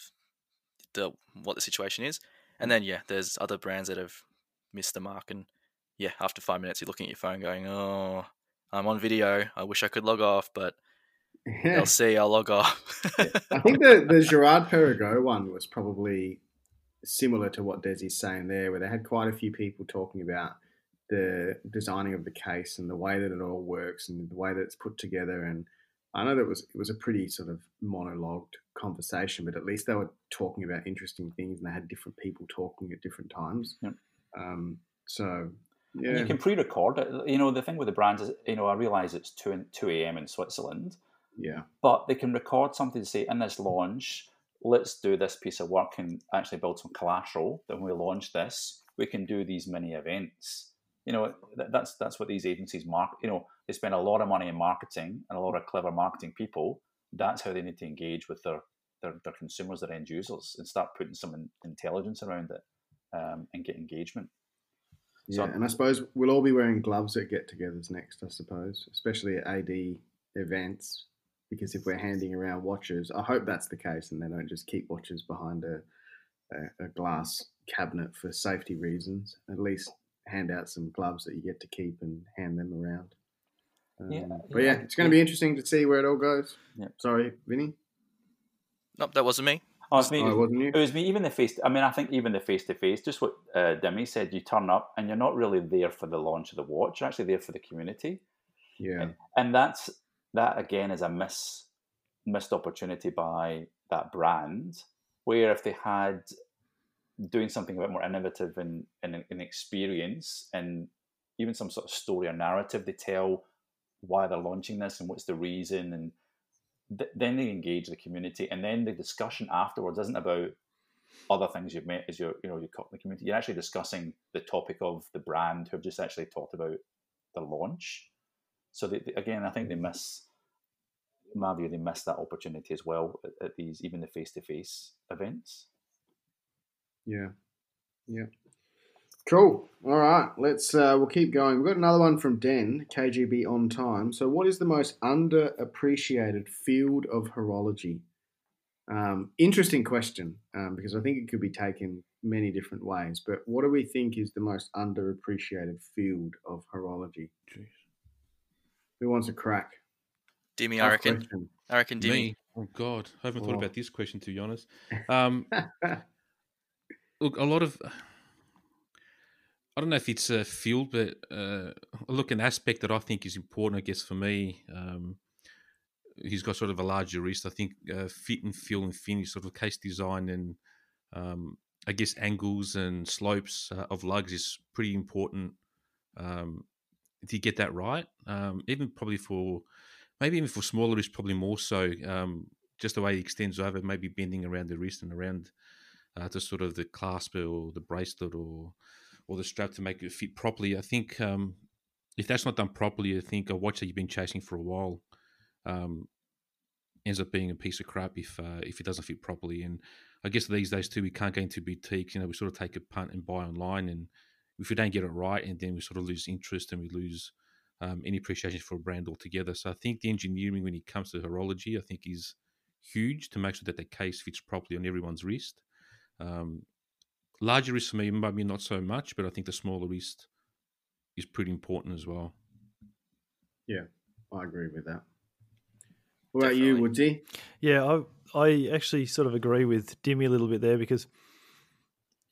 the what the situation is. And then yeah, there's other brands that have missed the mark, and yeah, after five minutes you're looking at your phone going, oh, I'm on video. I wish I could log off, but <laughs> Yeah. they'll see I'll log off. <laughs> I think the, the Girard Perregaux one was probably similar to what Desi's saying there, where they had quite a few people talking about the designing of the case and the way that it all works and the way that it's put together. And I know that was it was a pretty sort of monologued conversation, but at least they were talking about interesting things and they had different people talking at different times. Yep. Um, so yeah, you can pre-record it. You know the thing with the brands is you know i realize it's 2 and 2 a.m in switzerland. Yeah, but they can record something to say in this launch let's do this piece of work and actually build some collateral. That when we launch this. We can do these mini events. You know th- that's that's what these agencies mark. you know they spend a lot of money in marketing and a lot of clever marketing people. That's how they need to engage with their their, their consumers their end users and start putting some in, intelligence around it um, and get engagement yeah. So- and I suppose we'll all be wearing gloves at get-togethers next. I suppose, especially at AD events, because if we're handing around watches, I hope that's the case, and they don't just keep watches behind a, a, a glass cabinet for safety reasons. At least hand out some gloves that you get to keep and hand them around. Um, Yeah, but yeah, yeah, it's going to be interesting to see where it all goes. Yeah. Sorry, Vinny. nope, that wasn't me. Oh, it's me. Oh, it wasn't you. It was me. Even the face. I mean, I think even the face to face. Just what uh, Demi said. You turn up and you're not really there for the launch of the watch. You're actually there for the community, Yeah, and that's that again is a miss missed opportunity by that brand. Where if they had doing something a bit more innovative and in, in, experience and even some sort of story or narrative, they tell why they're launching this and what's the reason and th- then they engage the community and then the discussion afterwards isn't about other things you've met as your you know you caught in the community you're actually discussing the topic of the brand who have just actually talked about the launch so they, they- again i think they miss in my view they miss that opportunity as well at, at these even the face-to-face events Yeah. Yeah. Cool. All right. Let's uh we'll keep going. We've got another one from Den, KGB on time. So what is the most underappreciated field of horology? Um, interesting question, um, because I think it could be taken many different ways. But what do we think is the most underappreciated field of horology? Jeez. Who wants a crack? Dimmy, I Tough reckon. question. I reckon Dimmy. Me? Oh God, I haven't thought Oh. about this question to be honest. Um, <laughs> look, a lot of I don't know if it's a field, but uh, look, an aspect that I think is important, I guess, for me. Um, he's got sort of a larger wrist. I think uh, fit and feel and finish, sort of case design, and um, I guess angles and slopes uh, of lugs is pretty important um, you get that right. Um, even probably for maybe even for smaller wrists, probably more so. Um, just the way he extends over, maybe bending around the wrist and around uh, to sort of the clasp or the bracelet or or the strap to make it fit properly. I think um, if that's not done properly, I think a watch that you've been chasing for a while um, ends up being a piece of crap if uh, if it doesn't fit properly. And I guess these days too, we can't go into boutiques. You know, we sort of take a punt and buy online, and if we don't get it right, and then we sort of lose interest and we lose um, any appreciation for a brand altogether. So I think the engineering when it comes to horology, I think is huge to make sure that the case fits properly on everyone's wrist. Um, larger wrist for me, maybe not so much, but I think the smaller wrist is pretty important as well. Yeah, I agree with that. What about you, Woodsy? Yeah, I I actually sort of agree with Dimmy a little bit there because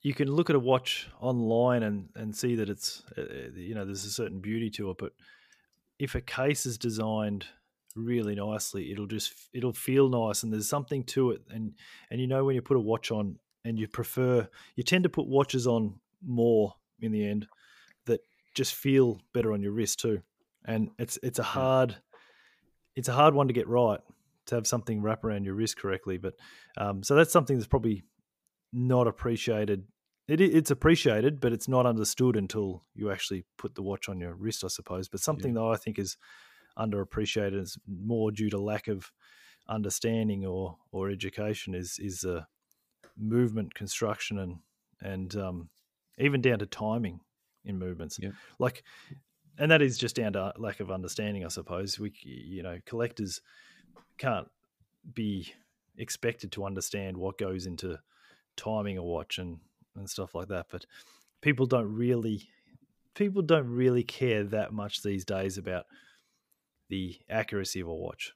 you can look at a watch online and and see that it's uh, you know there's a certain beauty to it, but if a case is designed really nicely, it'll just it'll feel nice and there's something to it and and you know when you put a watch on and you prefer you tend to put watches on more in the end that just feel better on your wrist too. And it's it's a hard it's a hard one to get right to have something wrap around your wrist correctly. But um, so that's something that's probably not appreciated. It, it's appreciated, but it's not understood until you actually put the watch on your wrist, I suppose. But something yeah. that I think is underappreciated is more due to lack of understanding or or education is is uh, movement construction and and um, even down to timing in movements. Yeah. Like and that is just down to lack of understanding, I suppose. We, you know, collectors can't be expected to understand what goes into timing a watch and and stuff like that. But people don't really, people don't really care that much these days about the accuracy of a watch.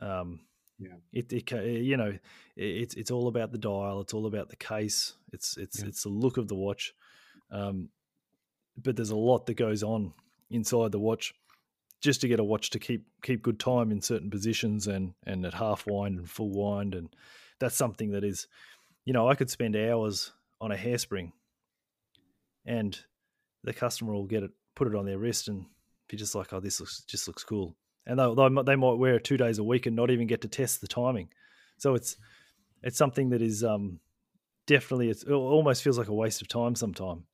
Um, yeah, it, it you know, it's it's all about the dial. It's all about the case. It's it's yeah. it's the look of the watch. Um, but there's a lot that goes on inside the watch just to get a watch to keep keep good time in certain positions and and at half wind and full wind and that's something that is you know I could spend hours on a hairspring and the customer will get it put it on their wrist and be just like oh this looks just looks cool and they they might wear it two days a week and not even get to test the timing so it's it's something that is um definitely it almost feels like a waste of time sometime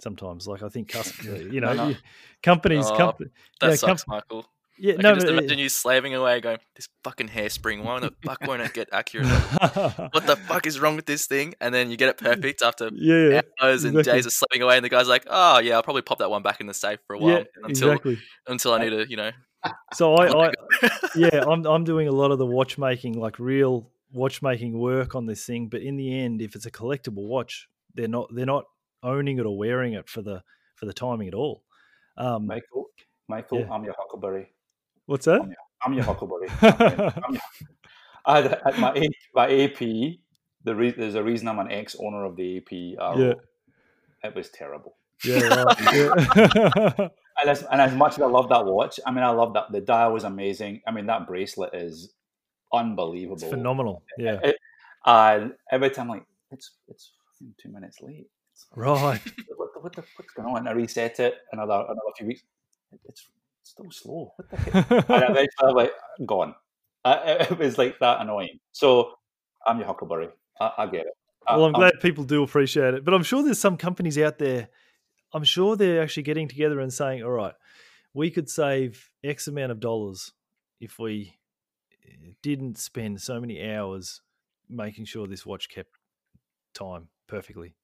sometimes. Like I think, <laughs> customers, you know, no, no. <laughs> companies, oh, that yeah, sucks, com- Michael. Yeah, I no, can just imagine you slaving away, going, "This fucking hairspring, why the fuck won't it get accurate? what the fuck is wrong with this thing?" And then you get it <laughs> perfect after yeah, hours and days of slaving away, and the guy's like, "Oh yeah, I'll probably pop that one back in the safe for a while yeah, until exactly. until I need to, you know." So I, I <laughs> yeah, I'm I'm doing a lot of the watchmaking, like real watchmaking work on this thing. But in the end, if it's a collectible watch, they're not they're not owning it or wearing it for the for the timing at all. Um, Michael, Michael, yeah. I'm your Huckleberry. What's that? I'm your, I'm your Huckleberry. <laughs> I'm your, I, at my my AP, the re, there's a reason I'm an ex owner of the AP. Uh, yeah. It was terrible. Yeah, right. yeah. <laughs> and, as, and as much as I love that watch, I mean, I love that the dial was amazing. I mean, that bracelet is unbelievable, it's phenomenal. Yeah. It, uh, every time, like it's it's two minutes late. Right. <laughs> what, what the what's going on? I reset it another another few weeks. It's still slow. What the heck? and <laughs> eventually I'm like, gone. <laughs> it was like that annoying. So I'm your Huckleberry. I, I get it. Well, I'm glad people do appreciate it, but I'm sure there's some companies out there. I'm sure they're actually getting together and saying, "All right, we could save X amount of dollars if we eh, didn't spend so many hours making sure this watch kept time perfectly."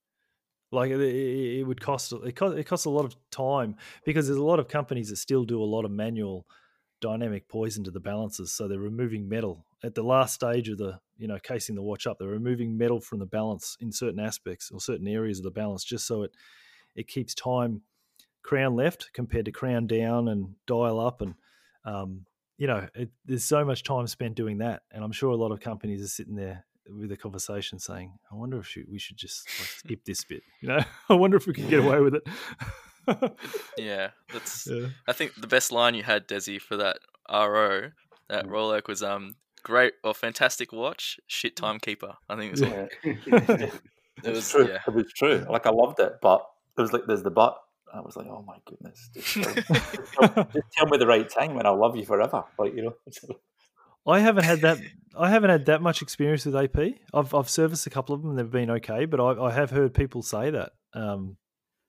Like it, it would cost it cost it costs a lot of time because there's a lot of companies that still do a lot of manual dynamic poising to the balances. So they're removing metal at the last stage of the you know casing the watch up. They're removing metal from the balance in certain aspects or certain areas of the balance just so it it keeps time crown left compared to crown down and dial up and um, you know it, there's so much time spent doing that and i'm sure a lot of companies are sitting there with a conversation saying, "I wonder if we should just like, skip this bit." You know, <laughs> I wonder if we could get away with it. yeah, that's. <laughs> yeah. I think the best line you had, Desi, for that RO, that Mm. Rolex was um great or fantastic watch, shit timekeeper. I think <laughs> it was Yeah. all- it was true. yeah. It was true. Like I loved it, but it was like there's the but. I was like, oh my goodness, just tell, <laughs> just tell me the right time and I'll love you forever. Like you know, <laughs> I haven't had that. I haven't had that much experience with AP. I've I've serviced a couple of them; they've been okay. But I, I have heard people say that. Um,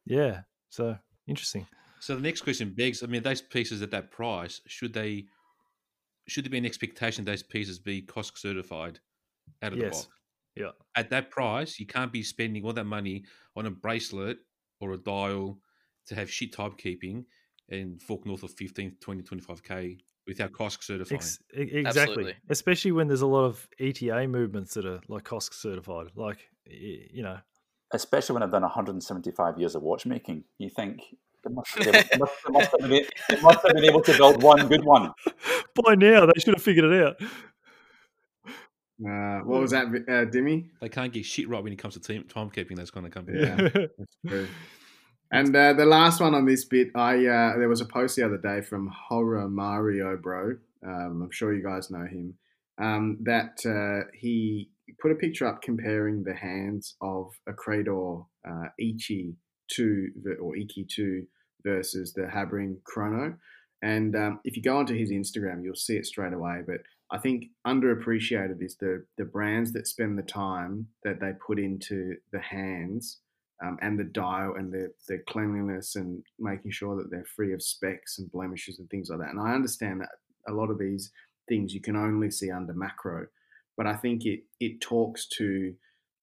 yeah, so interesting. So the next question begs: I mean, those pieces at that price should they? Should there be an expectation those pieces be COSC certified out of the box? Yeah. At that price, you can't be spending all that money on a bracelet or a dial to have shit timekeeping and fork north of 15, 20, 25k without COSC certifying. Ex- exactly. Absolutely. Especially when there's a lot of ETA movements that are like COSC certified. Like you know, especially when I've done 175 years of watchmaking, you think they must, they must, they must, have, been, they must have been able to build one good one. <laughs> by now they should have figured it out. Uh, what was that, uh, Dimmy? They can't get shit right when it comes to team, timekeeping. Those kind of companies. Yeah. <laughs> That's true. And uh, the last one on this bit, I uh, there was a post the other day from Horror Mario Bro. Um, I'm sure you guys know him. Um, that uh, he put a picture up comparing the hands of a Credor uh, Ichi two or Iki two versus the Habring Chrono. And um, if you go onto his Instagram, you'll see it straight away. But I think underappreciated is the the brands that spend the time that they put into the hands um, and the dial and the, the cleanliness and making sure that they're free of specks and blemishes and things like that. And I understand that a lot of these things you can only see under macro, but I think it it talks to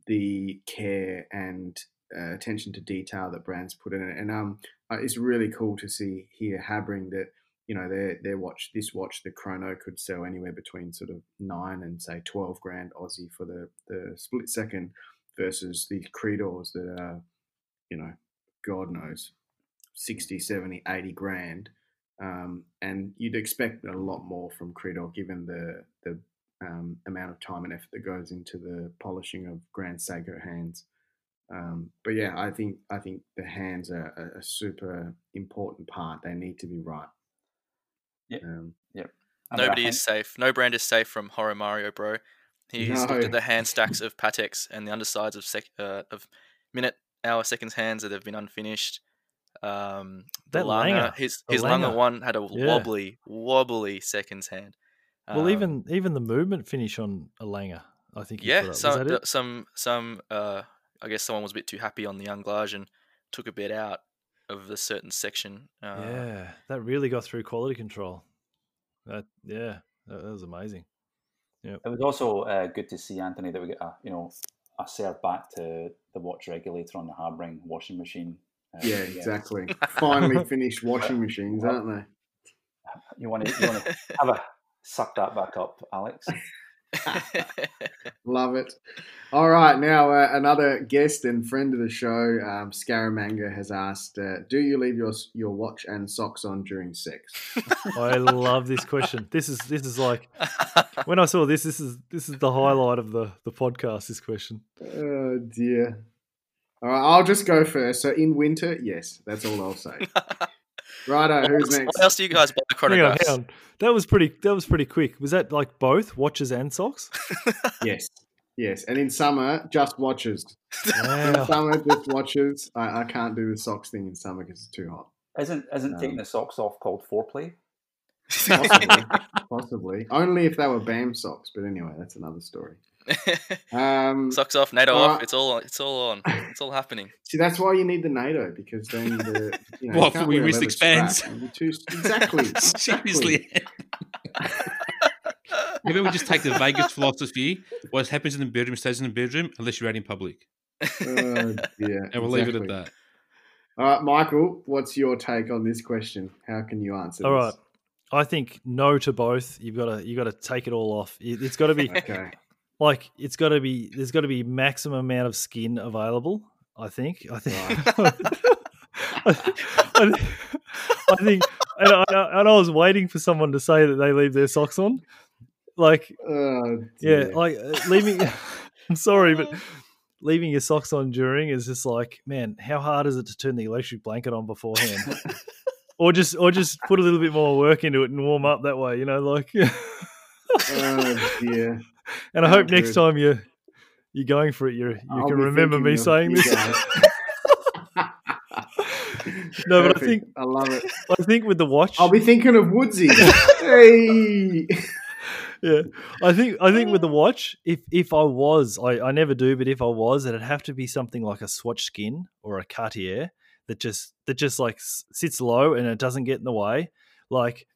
the care and uh, attention to detail that brands put in it. And um, uh, it's really cool to see here Habring that you know their their watch this watch the Chrono could sell anywhere between sort of nine and say twelve grand Aussie for the the split second versus the Credors that are, you know, God knows, 60, 70, 80 grand. Um, and you'd expect a lot more from Credor given the, the um, amount of time and effort that goes into the polishing of Grand Seiko hands. Um, but yeah, I think I think the hands are a, a super important part. They need to be right. Yeah. Um, I Nobody is safe. No brand is safe from Horror Mario Bro. He's looked at the hand stacks of Pateks and the undersides of sec- uh, of minute, hour, seconds hands that have been unfinished. Um, That Lange, his his Lange one had a Yeah. wobbly, wobbly seconds hand. well, Um, even even the movement finish on a Lange, I think. yeah. Some that the- it? some some uh, I guess someone was a bit too happy on the anglage and took a bit out of the certain section. Uh, yeah, that really got through quality control. That yeah, that, that was amazing. It was also uh, good to see Anthony that we get a you know a serve back to the watch regulator on the Habring washing machine. Uh, yeah, exactly. <laughs> Finally <laughs> finished washing machines, aren't they? You want to you want to <laughs> have a suck that back up, Alex. <laughs> Love it. All right, now uh, another guest and friend of the show, um, Scaramanga, has asked, uh, "Do you leave your your watch and socks on during sex?" <laughs> I love this question. This is this is like when I saw this. This is this is the highlight of the the podcast. This question. Oh dear. All right, I'll just go first. So in winter, yes, that's all I'll say. <laughs> Righto, what, who's else, next? what else do you guys buy Hang on, hang on. That was pretty. That was pretty quick. Was that like both watches and socks? <laughs> Yes, yes, and in summer, just watches. In summer, just watches. I, I can't do the socks thing in summer because it's too hot. Isn't isn't taking Um, the socks off called foreplay? Possibly, <laughs> possibly. Only if they were BAM socks. But anyway, that's another story. <laughs> Um, Socks off, NATO All off. It's all it's all on. It's all happening. <laughs> See, that's why you need the NATO because then the you know, What, you can't for when wear wrist expands? strap. It'd be too- exactly, <laughs> exactly. Seriously. Maybe we just take the Vegas philosophy. What happens in the bedroom stays in the bedroom unless you're out in public. Oh, dear, And we'll leave it at that. All right, Michael, what's your take on this question? How can you answer? All this? right. I think no to both. You've got to you got to take it all off. It, it's got to be Okay. Like it's got to be. There's got to be maximum amount of skin available. I think. I think. <laughs> I, think- I think. And I, and I was waiting for someone to say that they leave their socks on. Like Oh, Yeah, like uh, leaving <laughs> I'm sorry, but leaving your socks on during is just like, man, how hard is it to turn the electric blanket on beforehand? <laughs> or just or just put a little bit more work into it and warm up that way, you know, like oh dear. <laughs> And I hope next time you you're going for it, you you can remember me saying this. <laughs> <laughs> No, but I think- I love it. I think with the watch, I'll be thinking of Woodsy. hey. yeah, I think I think with the watch, if if I was, I, I never do, but if I was, it'd have to be something like a Swatch Skin or a Cartier that just that just like sits low and it doesn't get in the way. Like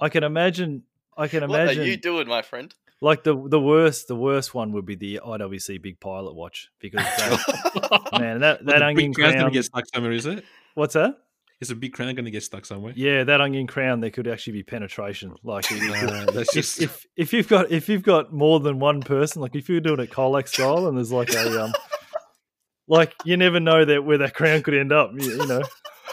I can imagine, I can imagine. What imagine, are you doing, my friend? like the the worst the worst one would be the IWC Big Pilot watch because <laughs> that, man that that the onion big crown. going to get stuck somewhere, is it? What's that? Is a big crown going to get stuck somewhere? Yeah, that onion crown. There could actually be penetration. Like <laughs> Uh, that's if, just if if you've got if you've got more than one person, like if you're doing it Colex style, and there's like a um, like you never know that where that crown could end up. You, you know,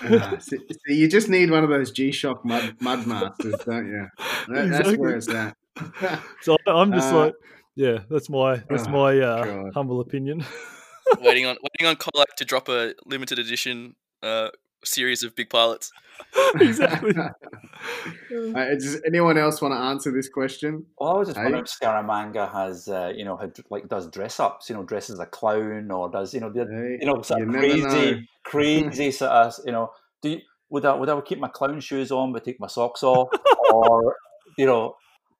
Ah, see, see, you just need one of those G-Shock mud, mud masters, don't you? That, That's where it's at. <laughs> so I'm just Uh, like, yeah, that's my that's oh, my uh, humble opinion. <laughs> waiting on waiting on Colac to drop a limited edition uh, series of big pilots. <laughs> exactly. <laughs> Uh, does anyone else want to answer this question? Well, I was just Hey? wondering if Scaramanga has, uh, you know, had, like does dress ups, you know, dresses a clown or does, you know, the, Hey, you know, sort you of never know. crazy, <laughs> crazy sort of, you know, do you, would I would I keep my clown shoes on but take my socks off, or you know?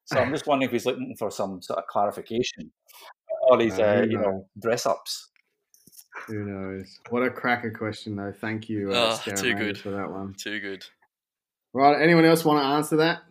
So I'm just wondering if he's looking for some sort of clarification, or these, No, uh, you know, knows? dress ups. Who knows? What a cracker question, though. Thank you, uh, Oh, too good. for that one. Too good. Right, anyone else want to answer that?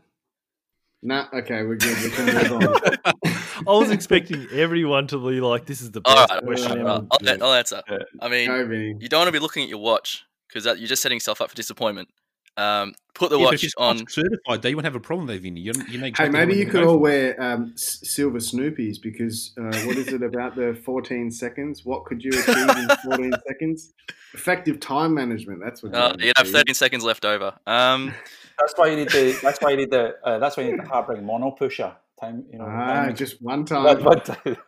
Nah, okay, we're good. We can move on. <laughs> I was expecting everyone to be like, "This is the best right, question ever." I'll, I'll, I'll answer. Yeah. I mean, Go, Vinny. you don't want to be looking at your watch because you're just setting yourself up for disappointment. Um, put the Yeah, but if watch on. Certified, they won't have a problem there, Vinny. You, you know Hey, maybe you could all wear um, silver Snoopies because uh, what is it about the 14 seconds? What could you achieve in 14 <laughs> seconds? Effective time management. That's what. Uh, want to you'd have 13 seconds left over. Um, That's why you need the. That's why you need the. Uh, that's why you need the Habring mono pusher time. You know, Ah, time- just one <laughs> one- time. one time. <laughs>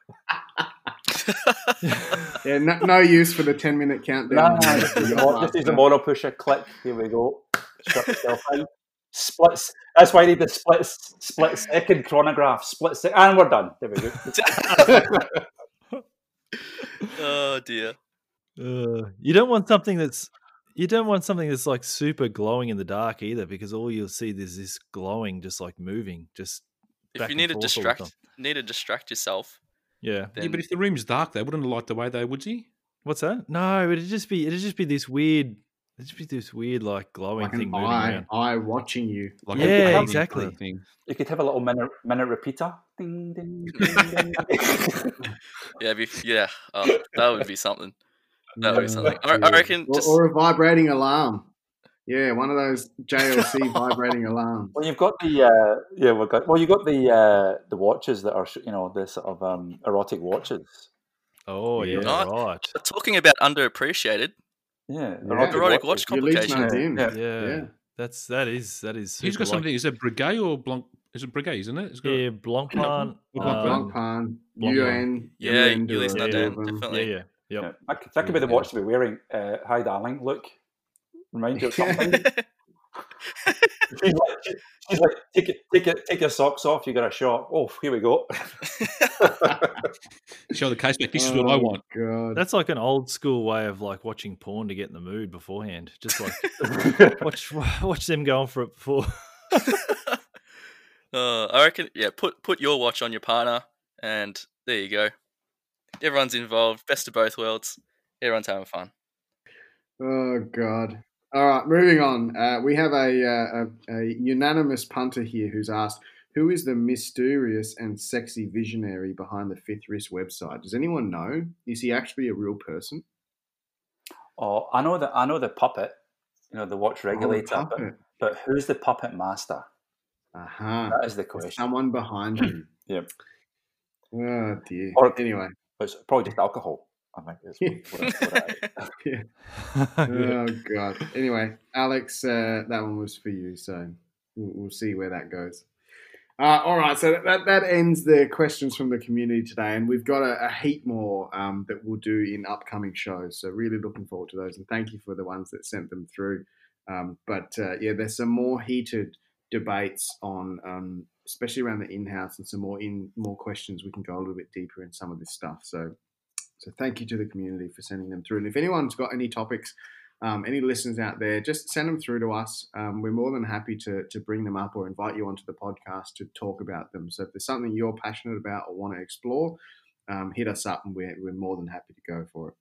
Yeah, no, no use for the 10 minute countdown. No, no, on just the- use the your mo- just use the master. mono pusher. Click. Here we go. Shut yourself out. Splits. That's why you need the split split second chronograph. Split second, and we're done. There we go. <laughs> oh dear. Uh, you don't want something that's you don't want something that's like super glowing in the dark either, because all you'll see is this glowing, just like moving, just If you and need to forth all the distract, time. need to distract yourself. Yeah. Yeah, but if the room's dark, they wouldn't light the way though, would you? What's that? No, it'd just be it'd just be this weird, it'd just be this weird like glowing Like thing an moving eye, around. eye watching you. Like Yeah, a big kind exactly. of thing. You could have a little minute minute repeater. Ding <laughs> ding ding ding. yeah, be, yeah, oh, that would be something. That would be something. I, I reckon Or, just or a vibrating alarm. Yeah, one of those JLC <laughs> vibrating alarms. Well, you've got the uh, yeah. We've got well, you've got the uh, the watches that are you know the sort of um, erotic watches. Oh yeah, Yeah. right. talking about underappreciated. Yeah, Yeah. Erotic watch Your complication. not. Yeah. Yeah. Yeah. That's that is that is. He's got like- something. Is it Breguet or Blanc? Is it Breguet? Isn't it? It's got, Yeah, Blancpain. Blanc- um, Blancpain, Blancpain. UN. Yeah, UN do Ulysse a Nardin, few Nardin, of them. yeah, definitely. yeah, yep. Yeah. That, could- that could be the watch to be wearing. Uh, Hi, darling. Look, remind you of <laughs> something. she's <laughs> like, <laughs> she's like, take it, take it, take your socks off. You got a shot. Oh, here we go. <laughs> show the case back. This is what I Oh, want. God. That's like an old school way of like watching porn to get in the mood beforehand. Just like <laughs> watch <laughs> watch them going for it before. Uh, I reckon, yeah. Put put your watch on your partner, and there you go. Everyone's involved. Best of both worlds. Everyone's having fun. Oh God! All right, moving on. Uh, we have a, uh, a a unanimous punter here who's asked, "Who is the mysterious and sexy visionary behind the Fifth Wrist website? Does anyone know? Is he actually a real person?" oh, I know that. I know the puppet. You know the watch regulator. Oh, but, but who's the puppet master? Aha. That is the question. Someone behind him. <clears throat> Yep. Oh dear. Or- anyway. It's probably just alcohol. I think is what, what, what I- <laughs> <laughs> <laughs> Oh God. Anyway, Alex, uh, that one was for you, so we'll, we'll see where that goes. Uh, all right, so that, that ends the questions from the community today, and we've got a, a heap more um, that we'll do in upcoming shows. So really looking forward to those, and thank you for the ones that sent them through. Um, but uh, yeah, there's some more heated debates on, um, especially around the in-house, and some more in more questions. We can go a little bit deeper in some of this stuff. So, so thank you to the community for sending them through. And if anyone's got any topics um, any listeners out there, just send them through to us. Um, we're more than happy to, to bring them up or invite you onto the podcast to talk about them. So if there's something you're passionate about or want to explore, um, hit us up and we're, we're more than happy to go for it.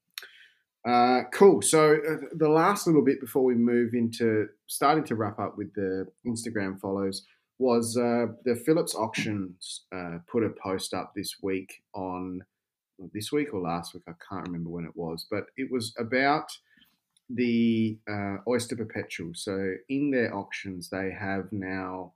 Uh, cool. So uh, the last little bit before we move into starting to wrap up with the Instagram follows was uh, the Phillips auctions uh, put a post up this week on this week or last week. I can't remember when it was, but it was about the uh, Oyster Perpetual. So in their auctions, they have now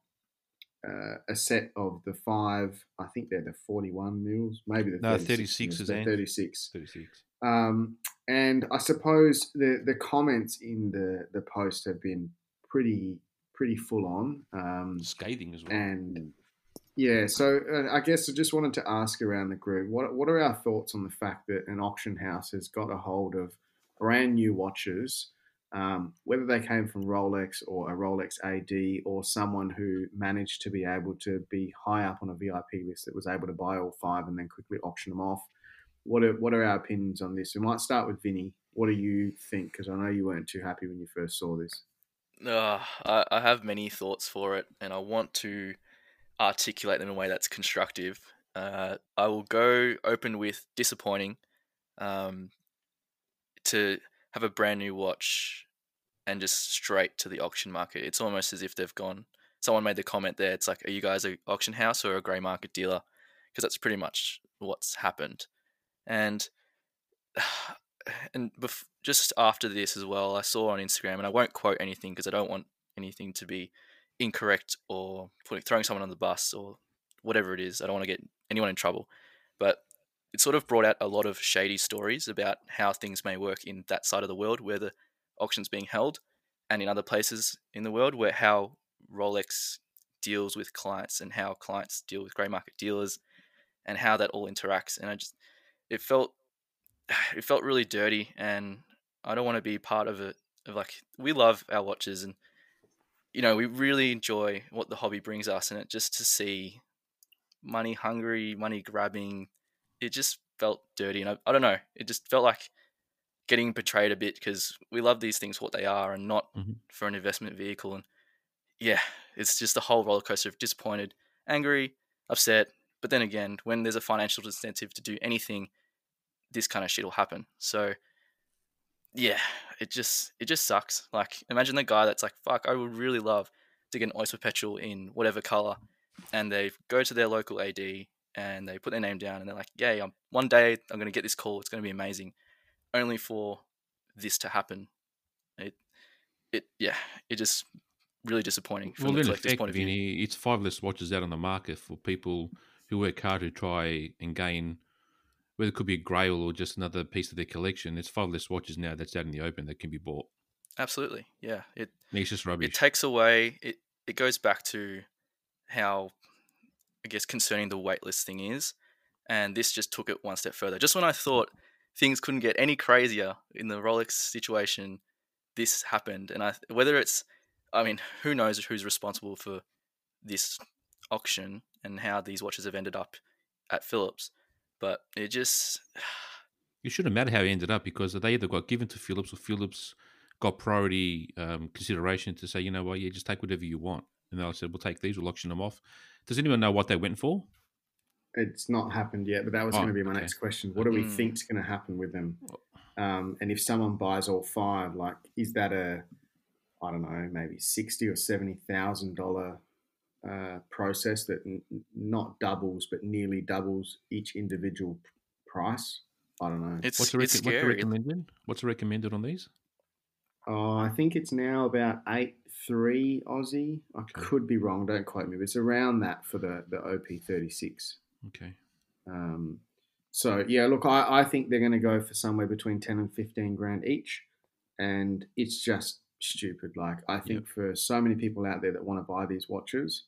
uh, a set of the five. I think they're the forty-one mils, maybe the no thirty-six is thirty-six. Thirty-six. Um, and I suppose the the comments in the the post have been pretty pretty full on, um, scathing as well, and. Yeah, so uh, I guess I just wanted to ask around the group, what what are our thoughts on the fact that an auction house has got a hold of brand new watches, um, whether they came from Rolex or a Rolex AD or someone who managed to be able to be high up on a VIP list that was able to buy all five and then quickly auction them off. What are, what are our opinions on this? We might start with Vinny. What do you think? Because I know you weren't too happy when you first saw this. Uh, I, I have many thoughts for it, and I want to articulate them in a way that's constructive. Uh, I will go open with disappointing. Um, to have a brand new watch and just straight to the auction market. It's almost as if they've gone. Someone made the comment there. It's like, are you guys an auction house or a grey market dealer? Because that's pretty much what's happened. And <sighs> and bef- just after this as well, I saw on Instagram, and I won't quote anything because I don't want anything to be incorrect or putting throwing someone on the bus or whatever it is. I don't want to get anyone in trouble. But it sort of brought out a lot of shady stories about how things may work in that side of the world where the auction's being held, and in other places in the world where how Rolex deals with clients and how clients deal with grey market dealers and how that all interacts. And I just it felt <sighs> it felt really dirty and I don't want to be part of it. Of like we love our watches and you know we really enjoy what the hobby brings us and it just to see money hungry, money grabbing it just felt dirty, and I, I don't know. It just felt like getting betrayed a bit because we love these things what they are and not mm-hmm. for an investment vehicle. And yeah, it's just a whole roller coaster of disappointed, angry, upset. But then again, when there's a financial incentive to do anything, this kind of shit will happen. So yeah, it just it just sucks. Like imagine the guy that's like, fuck, I would really love to get an Oyster Perpetual in whatever color, and they go to their local AD and they put their name down and they're like, "Yay! I'm, one day I'm going to get this call. It's going to be amazing." Only for this to happen. It, it, yeah, it just really disappointing from well, the collector's effect, point of view. Vinny, it's five less watches out on the market for people who work hard to try and gain, whether it could be a grail or just another piece of their collection. It's five less watches now that's out in the open that can be bought. Absolutely, yeah. It it's just rubbish. It takes away. It it goes back to how I guess, concerning the waitlist thing is. And this just took it one step further. Just when I thought things couldn't get any crazier in the Rolex situation, this happened. And I, whether it's, I mean, who knows who's responsible for this auction and how these watches have ended up at Phillips, but it just. <sighs> It shouldn't matter how it ended up because they either got given to Phillips or Phillips got priority um, consideration to say, you know what, yeah, just take whatever you want. And they all said, we'll take these, we'll auction them off. Does anyone know what they went for? It's not happened yet, but that was oh, going to be my okay. next question. What do we mm. think is going to happen with them? Um, and if someone buys all five, like, is that a, I don't know, maybe sixty or seventy thousand dollar uh, process that n- not doubles but nearly doubles each individual price? I don't know. It's what's the, rec- what's the recommended? What's the recommended on these? Oh, I think it's now about eight three Aussie. I could be wrong. Don't quote me, but it's around that for the the OP thirty six. Okay. Um, so yeah, look, I, I think they're going to go for somewhere between ten and fifteen grand each, and it's just stupid. Like I think yep. for so many people out there that want to buy these watches,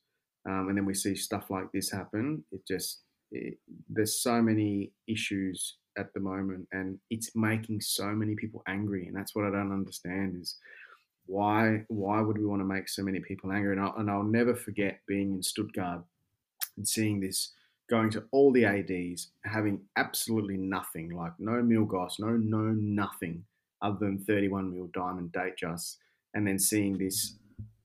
um, and then we see stuff like this happen. It just it, there's so many issues at the moment, and it's making so many people angry, and that's what I don't understand is why why would we want to make so many people angry? And I'll, and I'll never forget being in Stuttgart and seeing this going to all the ads having absolutely nothing like no milgauss no no nothing other than 31 mil diamond date just, and then seeing this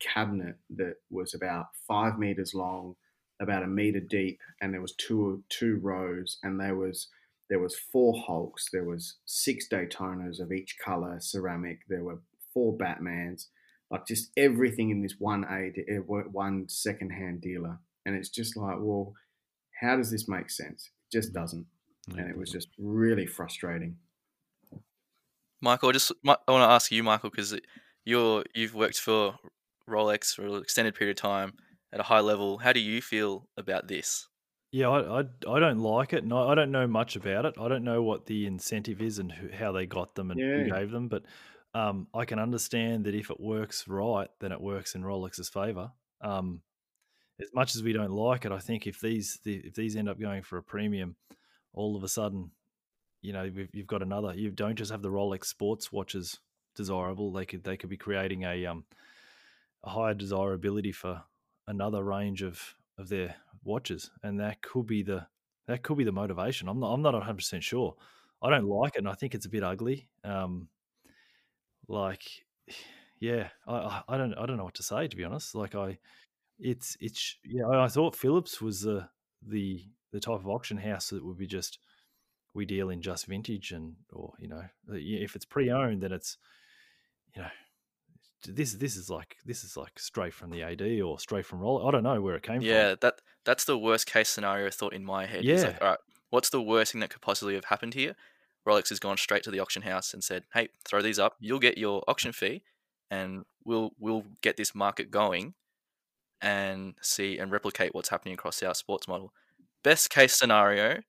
cabinet that was about five meters long about a meter deep and there was two two rows and there was there was four hulks there was six daytonas of each color ceramic there were four batmans like just everything in this one aid eh, one second hand dealer. And it's just like well how does this make sense? It just doesn't. And it was just really frustrating. Michael I just i want to ask you michael because you're you've worked for rolex for an extended period of time at a high level how do you feel about this yeah, I, I, I don't like it, and I, I don't know much about it. I don't know what the incentive is and who, how they got them and who gave them. But um, I can understand that if it works right, then it works in Rolex's favor. Um, as much as we don't like it, I think if these the, if these end up going for a premium, all of a sudden, you know, we've, you've got another. You don't just have the Rolex sports watches desirable. They could they could be creating a um a higher desirability for another range of of their watches, and that could be the that could be the motivation. I'm not I'm not 100 percent sure. I don't like it, and I think it's a bit ugly. Um, like, <sighs> yeah, I, I don't I don't know what to say to be honest. Like I, it's it's yeah. I I thought Phillips was the the the type of auction house that would be just we deal in just vintage and or you know if it's pre-owned then it's you know this this is like this is like straight from the AD or straight from roll. I don't know where it came yeah from. Yeah, that that's the worst case scenario thought in my head It's like, Yeah. all right what's the worst thing that could possibly have happened here rolex has gone straight to the auction house and said hey throw these up you'll get your auction fee and we'll we'll get this market going and see and replicate what's happening across our sports model best case scenario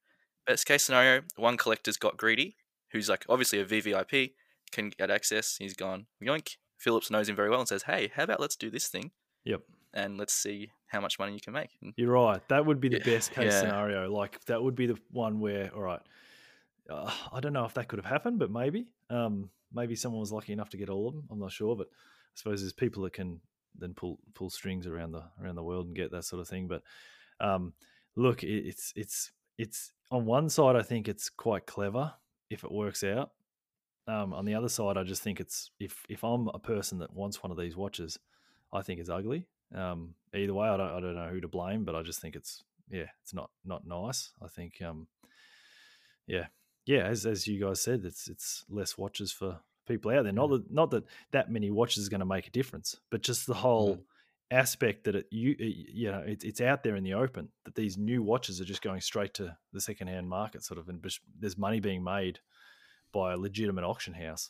best case scenario one collector's got greedy who's like obviously a vvip can get access he's gone yoink phillips knows him very well and says hey how about let's do this thing Yep. and let's see how much money you can make And You're right. That would be the best case yeah. scenario. Like that would be the one where, all right, uh, I don't know if that could have happened, but maybe, um, maybe someone was lucky enough to get all of them. I'm not sure, but I suppose there's people that can then pull pull strings around the around the world and get that sort of thing. But um, look, it, it's it's it's on one side, I think it's quite clever if it works out. Um, on the other side, I just think it's if if I'm a person that wants one of these watches, I think it's ugly. Um, either way, I don't I don't know who to blame, but I just think it's yeah, it's not not nice. I think um, yeah, yeah, as as you guys said, it's it's less watches for people out there. Not that not that that many watches is going to make a difference, but just the whole aspect that it you it- you know it's it's out there in the open that these new watches are just going straight to the secondhand market, sort of, and there's money being made by a legitimate auction house.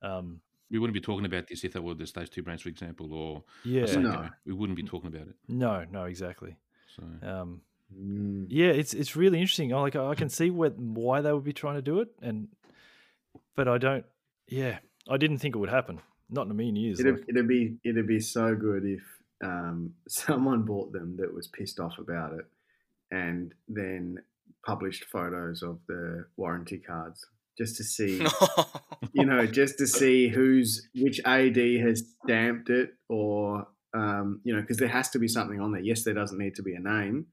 Um, We wouldn't be talking about this if there were just those two brands, for example, or yeah, a Seiko. No. We wouldn't be talking about it. no, no, exactly. So Um, Mm. Yeah, it's it's really interesting. I like I can see what why they would be trying to do it, and but I don't. Yeah, I didn't think it would happen. Not in a million years. It'd, like- it'd be it'd be so good if um, <laughs> someone bought them that was pissed off about it, and then published photos of the warranty cards just to see, <laughs> you know, just to see who's which AD has stamped it, or um, you know, because there has to be something on there. Yes, there doesn't need to be a name,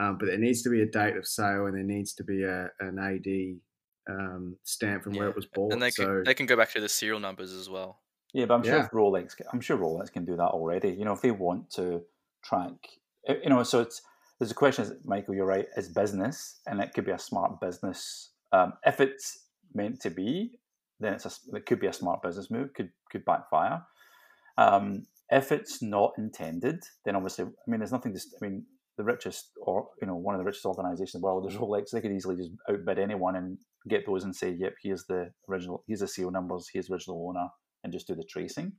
um, but there needs to be a date of sale, and there needs to be a an AD um, stamp from where it was bought. and they so can they can go back to the serial numbers as well. Yeah, but I'm sure Yeah. if Rolex, I'm sure Rolex can do that already. You know, if they want to track, you know, so it's there's a question, is- Michael, you're right, is business, and it could be a smart business. Um, if it's meant to be, then it's a, it could be a smart business move, could could backfire. Um, if it's not intended, then obviously, I mean, there's nothing. To, I mean, the richest, or you know, one of the richest organisations in the world is Rolex. They could easily just outbid anyone and get those and say, "Yep, here's the original, here's the serial numbers, here's original owner," and just do the tracing.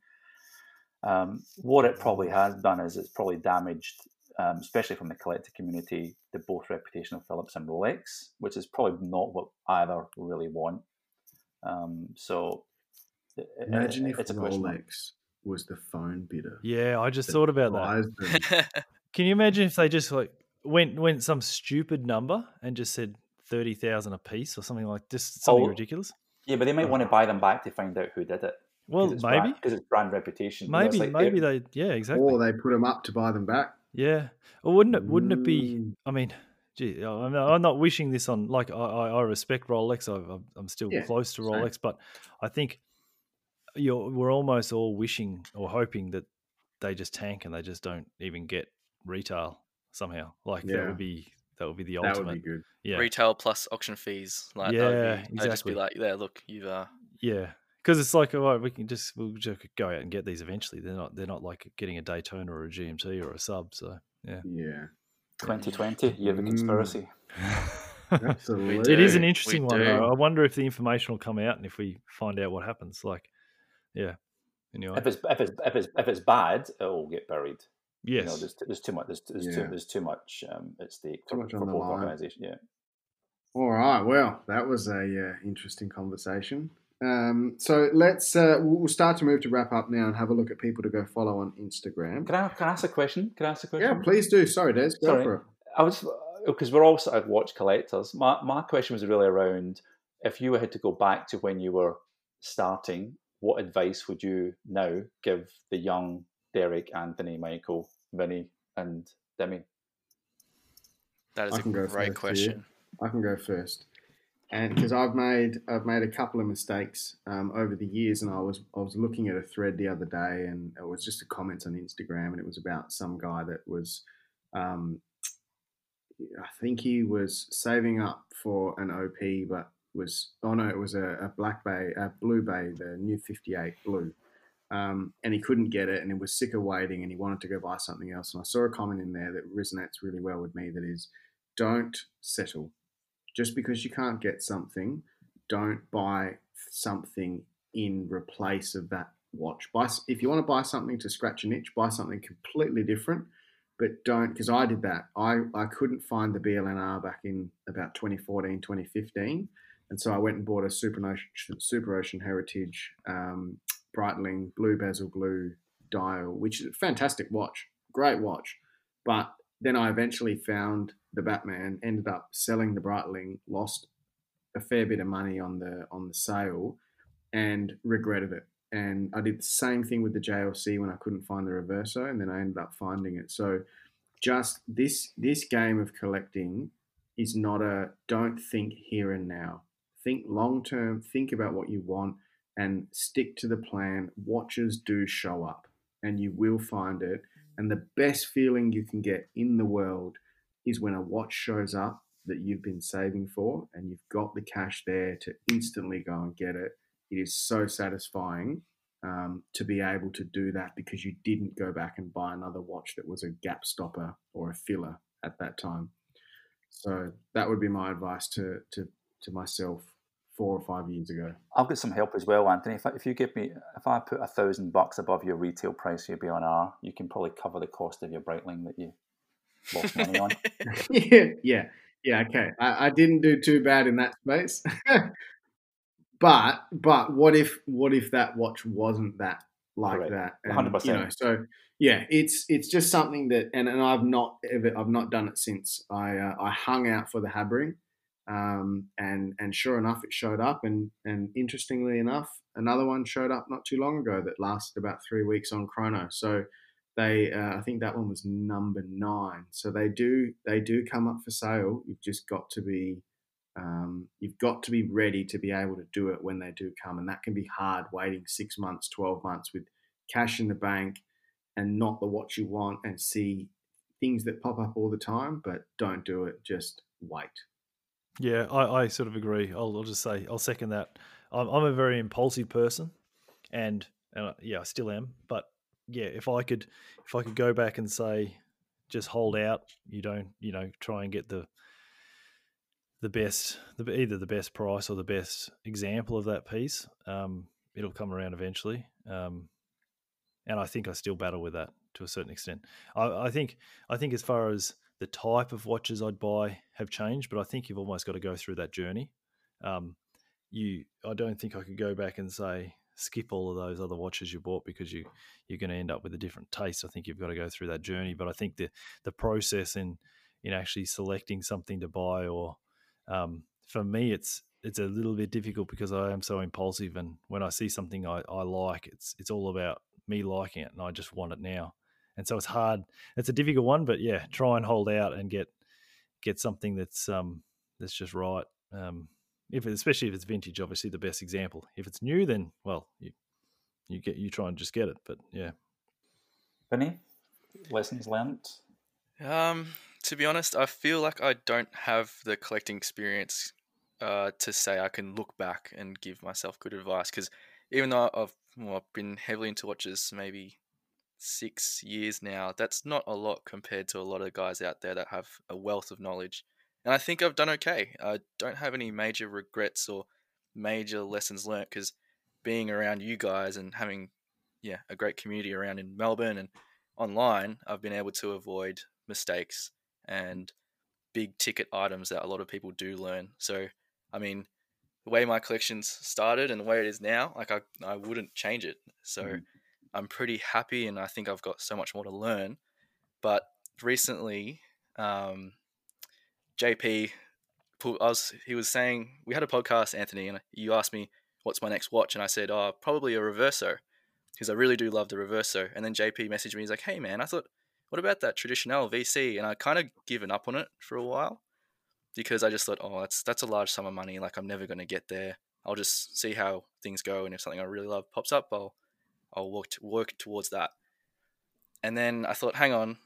Um, what it probably has done is it's probably damaged, um, especially from the collector community, the both reputation of Phillips and Rolex, which is probably not what either really want. Um, so i- i- imagine if it's a question. Rolex was the phone bidder. yeah, I just thought about that. <laughs> Can you imagine if they just like went went some stupid number and just said thirty thousand a piece or something like just something Oh, ridiculous? Yeah, but they might want to buy them back to find out who did it. Well, maybe, because it's brand reputation. You know, maybe, like maybe they- they. Yeah, exactly. Or they put them up to buy them back. Yeah, or wouldn't it? Wouldn't it be? Mm. I mean, gee, I'm not, I'm not wishing this on. Like, I, I, I respect Rolex. I, I'm- I'm still Yeah, close to same. Rolex, but I think you're we're almost all wishing or hoping that they just tank and they just don't even get retail somehow. Like that would be that would be the ultimate. That would be good. yeah, Retail plus auction fees. Like Yeah, that would be, I'd just be exactly. like, yeah, look, you've uh, yeah. Because it's like, all right, we can just we'll just go out and get these eventually. They're not they're not like getting a Daytona or a GMT or a sub. So yeah, Yeah. 2020 year of the Mm. conspiracy. Absolutely. <laughs> It is an do, we interesting one. do. Though. I wonder if the information will come out and if we find out what happens. Like, yeah. Anyway, If it's if it's if it's if it's bad, it will get buried. yes, You know, there's, there's too much. There's, there's Yeah. too there's too much um, at stake Too for, much for the both line. organisations. Yeah. All right. Well, that was a uh, interesting conversation. Um, so let's uh, we'll we'll start to move to wrap up now and have a look at people to go follow on Instagram. Can I can I ask a question? Can I ask a question? Yeah, please do. Sorry, Des. Go Sorry. for it. I was because we're all sort of watch collectors. My my question was really around if you had to go back to when you were starting, what advice would you now give the young Derek, Anthony, Michael, Vinny, and Demi? that is I a can great question. I can go first, and because I've made I've made a couple of mistakes um, over the years, and I was I was looking at a thread the other day, and it was just a comment on Instagram, and it was about some guy that was, um, I think he was saving up for an OP, but was oh no, it was a, a Black Bay, a Blue Bay, the new fifty eight Blue. Um, and he couldn't get it, and he was sick of waiting, and he wanted to go buy something else. And I saw a comment in there that resonates really well with me. That is, don't settle. Just because you can't get something, don't buy something in replace of that watch. Buy if you want to buy something to scratch an itch, buy something completely different. But don't because I did that. I, I couldn't find the BLNR back in about 2014, 2015. And so I went and bought a Super Ocean, Super Ocean Heritage um, Breitling blue bezel blue dial, which is a fantastic watch, great watch. But then I eventually found the Batman, ended up selling the Breitling, lost a fair bit of money on the on the sale, and regretted it. And I did the same thing with the JLC when I couldn't find the Reverso, and then I ended up finding it. So just this this game of collecting is not a don't think here and now. Think long term, think about what you want and stick to the plan. Watches do show up and you will find it. And the best feeling you can get in the world is when a watch shows up that you've been saving for and you've got the cash there to instantly go and get it. It is so satisfying um, to be able to do that because you didn't go back and buy another watch that was a gap stopper or a filler at that time. So that would be my advice to to, to myself four or five years ago. I've got some help as well, Anthony. If, if you give me, if I put a thousand bucks above your retail price your BNR, you can probably cover the cost of your Breitling that you lost money on. <laughs> yeah, yeah, yeah. Okay, I, I didn't do too bad in that space. <laughs> but but what if what if that watch wasn't that like Correct. that? 100%. You know, so yeah, it's it's just something that, and, and I've not ever I've not done it since I uh, I hung out for the Habring, um, and and sure enough, it showed up, and and interestingly enough, another one showed up not too long ago that lasted about three weeks on Chrono. So they uh, I think that one was number nine. So they do they do come up for sale. You've just got to be um, you've got to be ready to be able to do it when they do come, and that can be hard. Waiting six months, twelve months with cash in the bank and not the watch you want, and see things that pop up all the time. But don't do it. Just wait. Yeah, I, I sort of agree. I'll, I'll just say I'll second that. I'm, I'm a very impulsive person, and, and uh, yeah, I still am. But yeah, if I could, if I could go back and say, just hold out. You don't, you know, try and get the the best, the, either the best price or the best example of that piece. Um, it'll come around eventually. Um, and I think I still battle with that to a certain extent. I, I think, I think as far as the type of watches I'd buy have changed, but I think you've almost got to go through that journey. Um, you, I don't think I could go back and say skip all of those other watches you bought because you you're going to end up with a different taste. I think you've got to go through that journey. But I think the the process in in actually selecting something to buy or um, for me it's it's a little bit difficult because I am so impulsive and when I see something I, I like it's it's all about me liking it and I just want it now. And so it's hard. It's a difficult one, but yeah, try and hold out and get get something that's um that's just right. Um, if it, especially if it's vintage, obviously the best example. If it's new, then well, you you get you try and just get it. But yeah, Vinny, lessons learned. Um, to be honest, I feel like I don't have the collecting experience uh, to say I can look back and give myself good advice. Because even though I've, well, I've been heavily into watches maybe six years now, that's not a lot compared to a lot of guys out there that have a wealth of knowledge. And I think I've done okay. I don't have any major regrets or major lessons learnt because being around you guys and having yeah a great community around in Melbourne and online, I've been able to avoid mistakes and big ticket items that a lot of people do learn. So, I mean, the way my collections started and the way it is now, like I, I wouldn't change it. So, mm. I'm pretty happy, and I think I've got so much more to learn. But recently, um, JP, he was saying we had a podcast, Anthony, and you asked me what's my next watch, and I said, oh, probably a Reverso, because I really do love the Reverso. And then JP messaged me, he's like, hey man, I thought what about that Traditionnelle VC? And I kind of given up on it for a while because I just thought, oh, that's that's a large sum of money. Like I'm never going to get there. I'll just see how things go, and if something I really love pops up, I'll I'll work to, work towards that. And then I thought, hang on,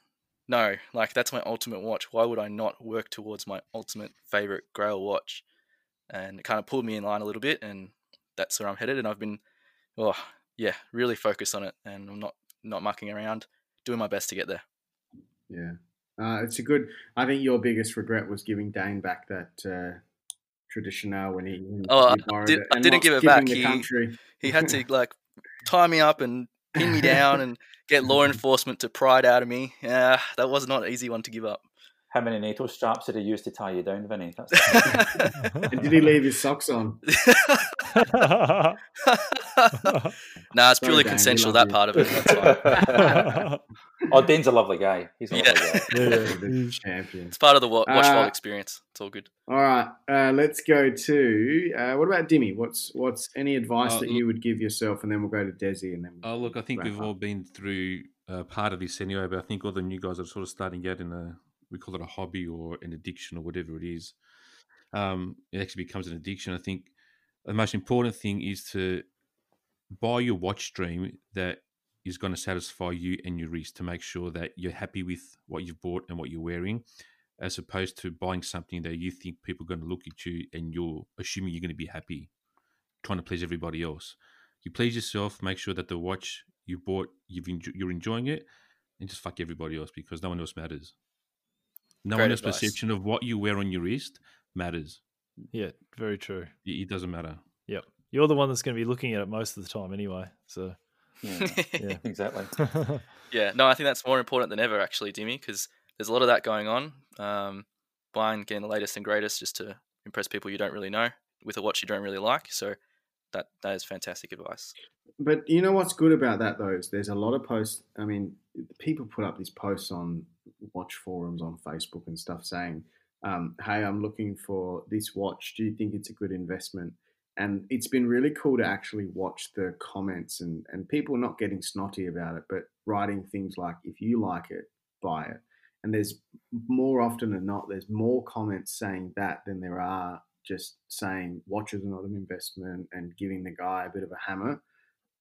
no, like that's my ultimate watch. Why would I not work towards my ultimate favorite Grail watch? And it kind of pulled me in line a little bit, and that's where I'm headed. And I've been, oh yeah, really focused on it, and I'm not not mucking around, doing my best to get there. Yeah. Uh, it's a good. I think your biggest regret was giving Dane back that uh, Traditionnelle when he. oh, he I, did, I didn't give it back. He, he had to <laughs> like tie me up and pin me down and get law enforcement to pry it out of me. Yeah, that was not an easy one to give up. How many NATO straps did he use to tie you down, Vinny? <laughs> and did he leave his socks on? <laughs> <laughs> nah, it's purely Sorry, consensual. That you. part of it. That's oh, Dean's a lovely guy. He's a yeah. lovely guy. Yeah, champion. It's part of the watch uh, experience. It's all good. All right, uh, let's go to uh, what about Dimmy? What's what's any advice uh, that you would give yourself, and then we'll go to Desi, and then. Oh, look, I think we've up. all been through uh, part of this anyway, but I think all the new guys are sort of starting out in a we call it a hobby or an addiction or whatever it is. Um, it actually becomes an addiction. I think the most important thing is to buy your watch stream that is going to satisfy you and your wrist to make sure that you're happy with what you've bought and what you're wearing, as opposed to buying something that you think people are going to look at you and you're assuming you're going to be happy, trying to please everybody else. You please yourself, make sure that the watch you bought, you've enjo- you're enjoying it, and just fuck everybody else because no one else matters. No Great one's advice. perception of what you wear on your wrist matters. Yeah, very true. It doesn't matter. Yep. You're the one that's going to be looking at it most of the time anyway. So, yeah, yeah. <laughs> exactly. <laughs> yeah, no, I think that's more important than ever, actually, Dimi, because there's a lot of that going on. Um, buying, getting the latest and greatest just to impress people you don't really know with a watch you don't really like. So, that that is fantastic advice. But you know what's good about that though is there's a lot of posts. I mean, people put up these posts on watch forums on Facebook and stuff saying, um, "Hey, I'm looking for this watch. Do you think it's a good investment?" And it's been really cool to actually watch the comments and and people not getting snotty about it, but writing things like, "If you like it, buy it." And there's more often than not, there's more comments saying that than there are just saying watches are not an investment and giving the guy a bit of a hammer.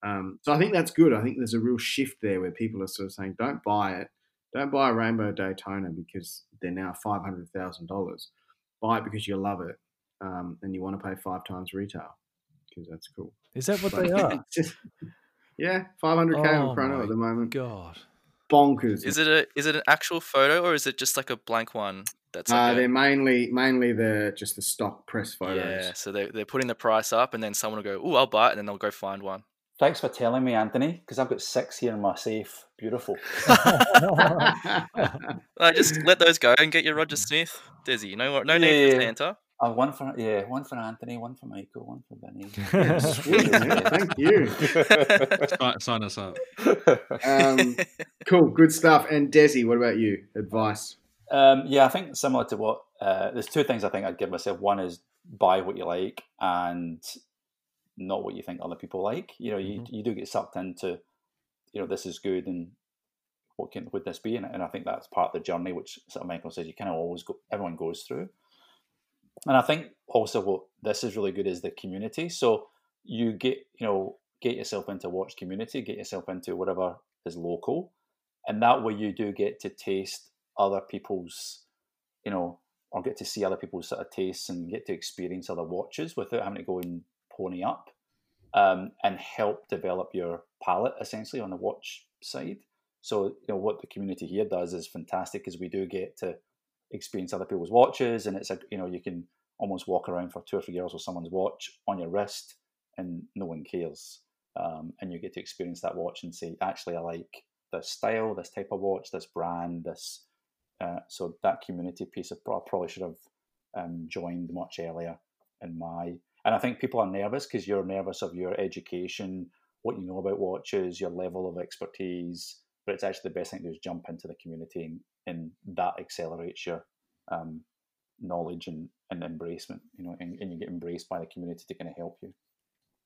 Um, so I think that's good. I think there's a real shift there where people are sort of saying, don't buy it. Don't buy a Rainbow Daytona because they're now $500,000. Buy it because you love it um, and you want to pay five times retail because that's cool. Is that what but, they are? <laughs> Just, yeah, 500K oh on chrono at the moment. God. Bonkers. Is it a is it an actual photo or is it just like a blank one? That's like uh, a... they're mainly mainly the just the stock press photos. Yeah, so they they're putting the price up, and then someone will go, "Oh, I'll buy it," and then they'll go find one. Thanks for telling me, Anthony, because I've got six here in my safe. Beautiful. <laughs> <laughs> I just let those go and get your Roger Smith, Desi. No, no need yeah. for Santa. Uh, one for yeah, one for Anthony, one for Michael, one for Vinny. <laughs> Sweet. Thank you. Sign, sign us up. Um, cool, good stuff. And Desi, what about you? Advice? Um, yeah, I think similar to what uh, there's two things I think I'd give myself. One is buy what you like, and not what you think other people like. You know, you, mm-hmm. you do get sucked into, you know, this is good and what can would this be? And, and I think that's part of the journey, which sort of Michael says you kind of always go, everyone goes through. And I think also what this is really good is the community. So you get, you know, get yourself into watch community, get yourself into whatever is local, and that way you do get to taste other people's, you know, or get to see other people's sort of tastes and get to experience other watches without having to go and pony up, um, and help develop your palate essentially on the watch side. So you know what the community here does is fantastic because we do get to experience other people's watches, and it's a you know you can almost walk around for two or three hours with someone's watch on your wrist, and no one cares, um, and you get to experience that watch and say, actually, I like this style, this type of watch, this brand, this. Uh, so that community piece, of, I probably should have um, joined much earlier in my. And I think people are nervous because you're nervous of your education, what you know about watches, your level of expertise. But it's actually the best thing to do is jump into the community, and, and that accelerates your um, knowledge and, and embracement, you know, and, and you get embraced by the community to kind of help you.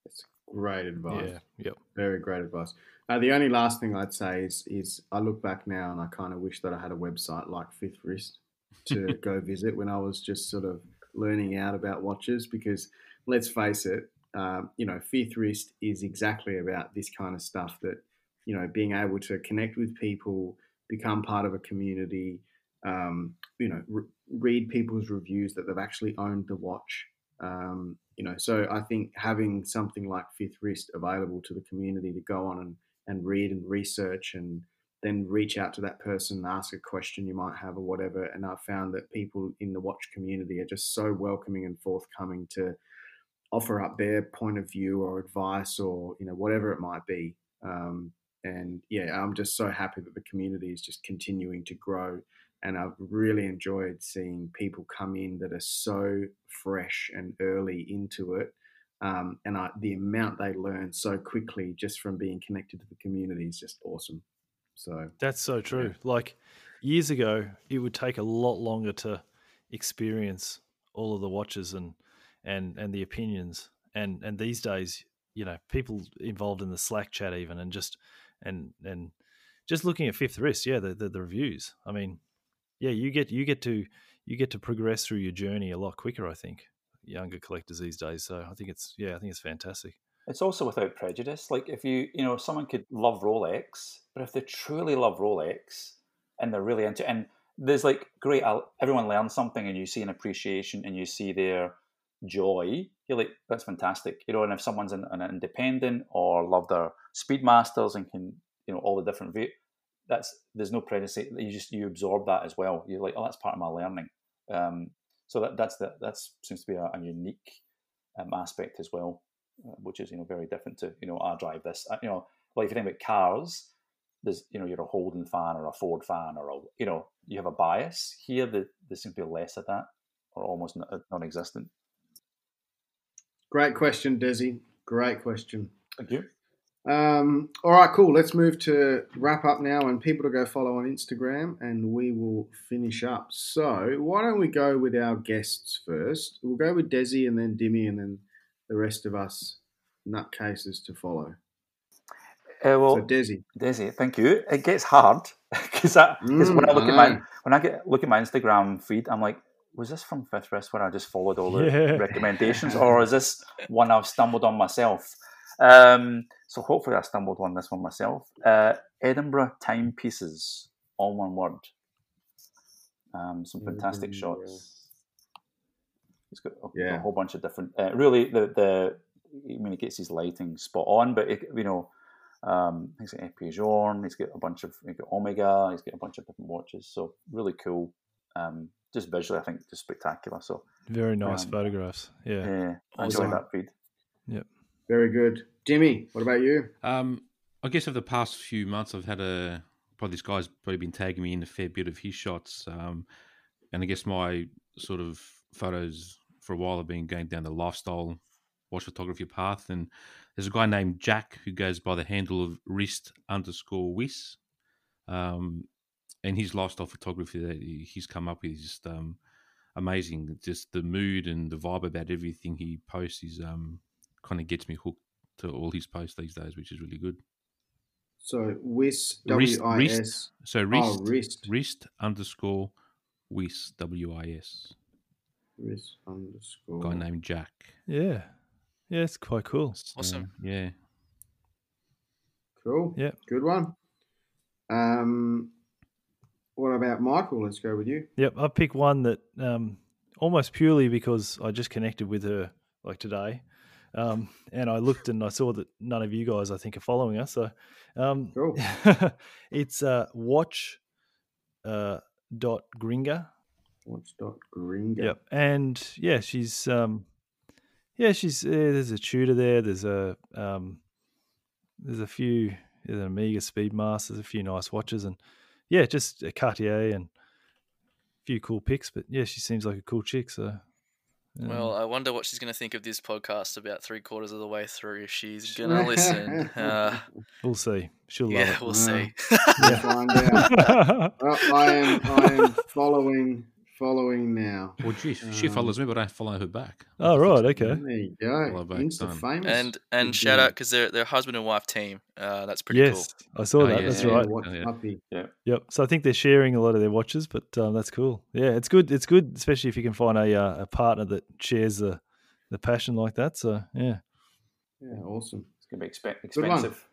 It's great advice. Yeah. Yep. Very great advice. Uh, the only last thing I'd say is, is I look back now and I kind of wish that I had a website like Fifth Wrist to <laughs> go visit when I was just sort of learning out about watches because let's face it, um, you know, Fifth Wrist is exactly about this kind of stuff that, you know, being able to connect with people, become part of a community, um, you know, re- read people's reviews that they've actually owned the watch. Um, you know, so I think having something like Fifth Wrist available to the community to go on and, and read and research and then reach out to that person and ask a question you might have or whatever. And I've found that people in the watch community are just so welcoming and forthcoming to offer up their point of view or advice or, you know, whatever it might be. Um, and yeah, I'm just so happy that the community is just continuing to grow and I've really enjoyed seeing people come in that are so fresh and early into it. Um, and I, the amount they learn so quickly just from being connected to the community is just awesome. So that's so true. Yeah. Like years ago, it would take a lot longer to experience all of the watches and and and the opinions. And and these days, you know, people involved in the Slack chat even, and just and and just looking at Fifth Wrist, yeah, the, the, the reviews. I mean, yeah, you get you get to you get to progress through your journey a lot quicker. I think younger collectors these days. So I think it's yeah, I think it's fantastic. It's also without prejudice. Like if you you know someone could love Rolex, but if they truly love Rolex and they're really into and there's like great uh, everyone learns something and you see an appreciation and you see their joy you're like that's fantastic you know and if someone's an, an independent or love their speedmasters and can you know all the different that's there's no prejudice. You just you absorb that as well. You're like, oh, that's part of my learning. Um, so that that's the that's seems to be a, a unique um, aspect as well, uh, which is you know very different to you know I drive this. Uh, you know, like if you think about cars, there's you know you're a Holden fan or a Ford fan or a you know you have a bias. Here, the, there seems to be less of that or almost non-existent. Great question, Desi. Great question. Thank you. Um, all right, cool. Let's move to wrap up now and people to go follow on Instagram and we will finish up. So, why don't we go with our guests first? We'll go with Desi and then Dimmy and then the rest of us nutcases to follow. Uh, well, so Desi. Desi, thank you. It gets hard <laughs> because mm, when I look I at my when I get look at my Instagram feed, I'm like, was this from Fifth Wrist where I just followed all the yeah. recommendations, or is this <laughs> one I've stumbled on myself? Um, so hopefully I stumbled on this one myself. Uh, Edinburgh timepieces, all one word. Um, some fantastic mm-hmm. shots. He's got a, yeah. a, whole bunch of different. Uh, really, the the I mean, he gets his lighting spot on, but it, you know, um, he's got Épée Jaune. He's got a bunch of he's got Omega. He's got a bunch of different watches. So really cool. Um, just visually, I think just spectacular. So very nice um, photographs. Yeah, yeah, I enjoy that feed. Yep. Very good. Jimmy, what about you? Um, I guess over the past few months, I've had a probably this guy's probably been tagging me in a fair bit of his shots, um, and I guess my sort of photos for a while I've been going down the lifestyle watch photography path, and there's a guy named Jack who goes by the handle of wrist underscore whis, um, and his lifestyle photography that he's come up with is just um, amazing. Just the mood and the vibe about everything he posts is um, kind of gets me hooked to all his posts these days, which is really good. So Wis Wrist- W I wrist. So Oh, wrist wrist. wrist underscore wis w i s Wrist underscore. guy named Jack. Yeah. Yeah, it's quite cool. Awesome. So, yeah. Cool. Yeah. Good one. Um, what about Michael? Let's go with you. Yep, I picked one that um, almost purely because I just connected with her like today, um, and I looked and I saw that none of you guys I think are following us. So um, Cool. <laughs> it's uh, watch uh, dot Gringer. What's dot Gringa? Yep, and yeah, she's um, yeah, she's uh, there's a Tudor there. There's a um, there's a few there's an Omega Speedmaster. There's a few nice watches, and yeah, just a Cartier and a few cool pics. But yeah, she seems like a cool chick. So um, Well, I wonder what she's going to think of this podcast about three quarters of the way through. If she's <laughs> going to listen, uh, we'll see. She'll yeah, love it. we'll Wow. see. We'll find out. <laughs> Well, I am. I am following. Following now. Well, gee, she Um, follows me, but I follow her back. oh right, okay. There you go. Well, Insta famous. and and Good shout out because they're they're husband and wife team. Uh, that's pretty Yes, I saw Oh, that. yeah, That's yeah, right. What Oh, yeah. puppy. Yep. So I think they're sharing a lot of their watches, but um, that's cool. Yeah, it's good. It's good, especially if you can find a uh, a partner that shares the the passion like that. So yeah, Yeah, awesome. It's going to be expe- Good one. expensive.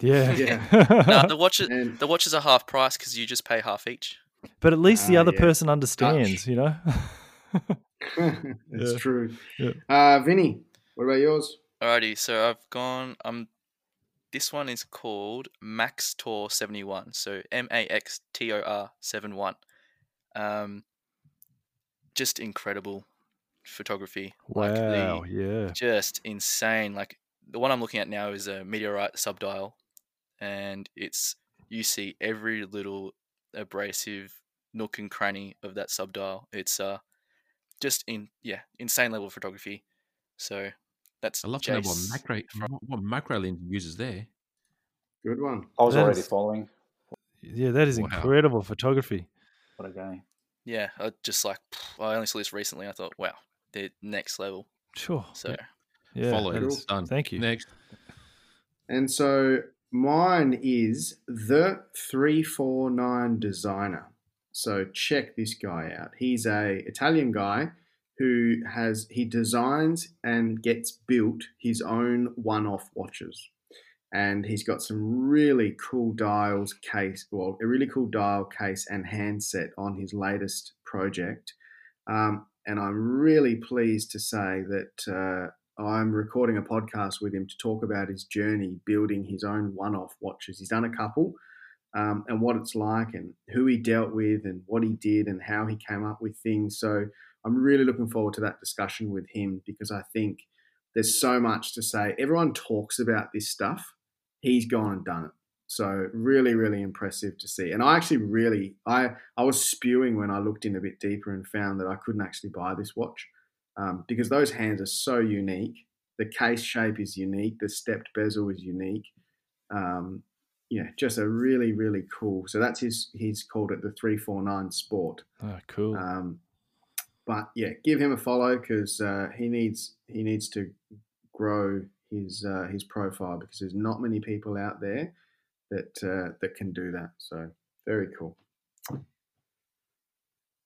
yeah. Yeah. <laughs> No, the watches And the watches are half price because you just pay half each. But at least the Ah, other yeah. person understands, you know. <laughs> <laughs> it's Yeah. true. Yeah. Uh, Vinny, what about yours? Alrighty, so I've gone. Um, this one is called Max Tour seventy one. So M A X T O R seven one. Um, just incredible photography. Like the- wow. Yeah. just insane. Like the one I'm looking at now is a meteorite subdial, and it's you see every little abrasive nook and cranny of that subdial. It's uh just in yeah insane level of photography. So that's I love to know what macro what- what macro lens uses there. Good one. I was That already is- following. Yeah, that is Wow. incredible photography. What a game. Yeah, I just like I only saw this recently. I thought, wow, they're next level. Sure. So Yeah. Follow that it. is- Done. Thank you. Next. And so mine is the 349 designer. So check this guy out. He's a Italian guy who has he designs and gets built his own one-off watches. And he's got some really cool dials case, well, a really cool dial case and handset on his latest project. Um, and I'm really pleased to say that uh, I'm recording a podcast with him to talk about his journey building his own one off watches. He's done a couple um, and what it's like and who he dealt with and what he did and how he came up with things. So I'm really looking forward to that discussion with him because I think there's so much to say. Everyone talks about this stuff, he's gone and done it. So really, really impressive to see. And I actually really, I, I was spewing when I looked in a bit deeper and found that I couldn't actually buy this watch um, because those hands are so unique. The case shape is unique. The stepped bezel is unique. Um, yeah, just a really, really cool. So that's his. He's called it the three four nine Sport. Oh, cool. Um, but yeah, give him a follow because uh, he needs he needs to grow his uh, his profile because there's not many people out there that uh, that can do that. So very cool.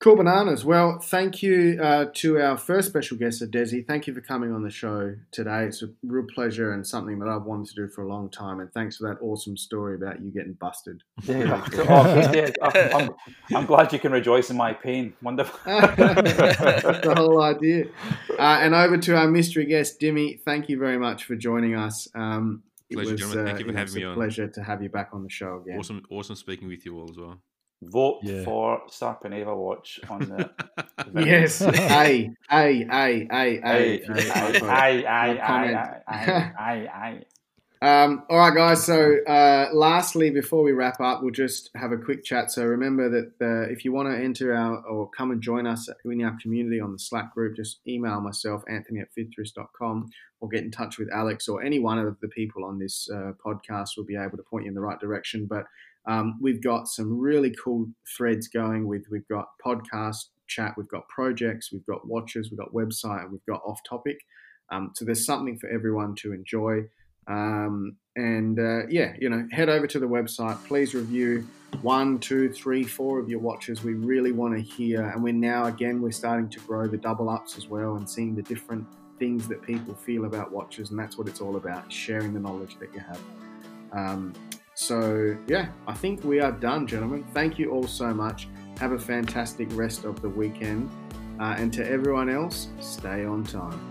Cool bananas. Well, thank you uh, to our first special guest, Desi. Thank you for coming on the show today. It's a real pleasure and something that I've wanted to do for a long time. And thanks for that awesome story about you getting busted. Yeah, <laughs> oh, I'm, I'm, I'm glad you can rejoice in my pain. Wonderful. <laughs> The whole idea. Uh, and over to our mystery guest, Dimmy. Thank you very much for joining us. Um, it Pleasure, was, gentlemen. Thank uh, you for know, having it's me a on. pleasure to have you back on the show again. Awesome, awesome speaking with you all as well. Vote Yeah. for Sarpaneva watch on the. <laughs> Yes. A, A, A, A, A. Aye, aye, aye, aye, aye, aye, aye, aye. Um, all right, guys. So, uh, lastly, before we wrap up, we'll just have a quick chat. So, remember that uh, if you want to enter our or come and join us in our community on the Slack group, just email myself, Anthony at fifthwrist.com, or get in touch with Alex or any one of the people on this uh, podcast will be able to point you in the right direction. But um, we've got some really cool threads going with we've got podcast chat, we've got projects, we've got watches, we've got website, we've got off topic. Um, so there's something for everyone to enjoy. Um, and uh, yeah, you know, head over to the website. Please review one, two, three, four of your watches. We really want to hear. And we're now, again, we're starting to grow the double ups as well and seeing the different things that people feel about watches. And that's what it's all about sharing the knowledge that you have. Um, so, yeah, I think we are done, gentlemen. Thank you all so much. Have a fantastic rest of the weekend. Uh, and to everyone else, stay on time.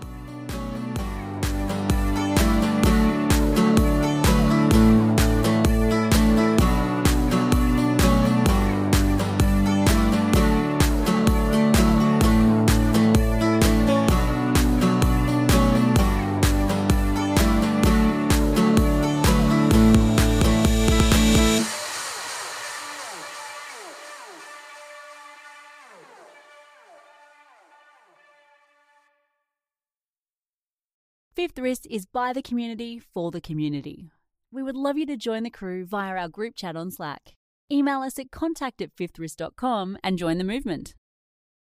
Fifth Wrist is by the community for the community. We would love you to join the crew via our group chat on Slack. Email us at contact at and join the movement.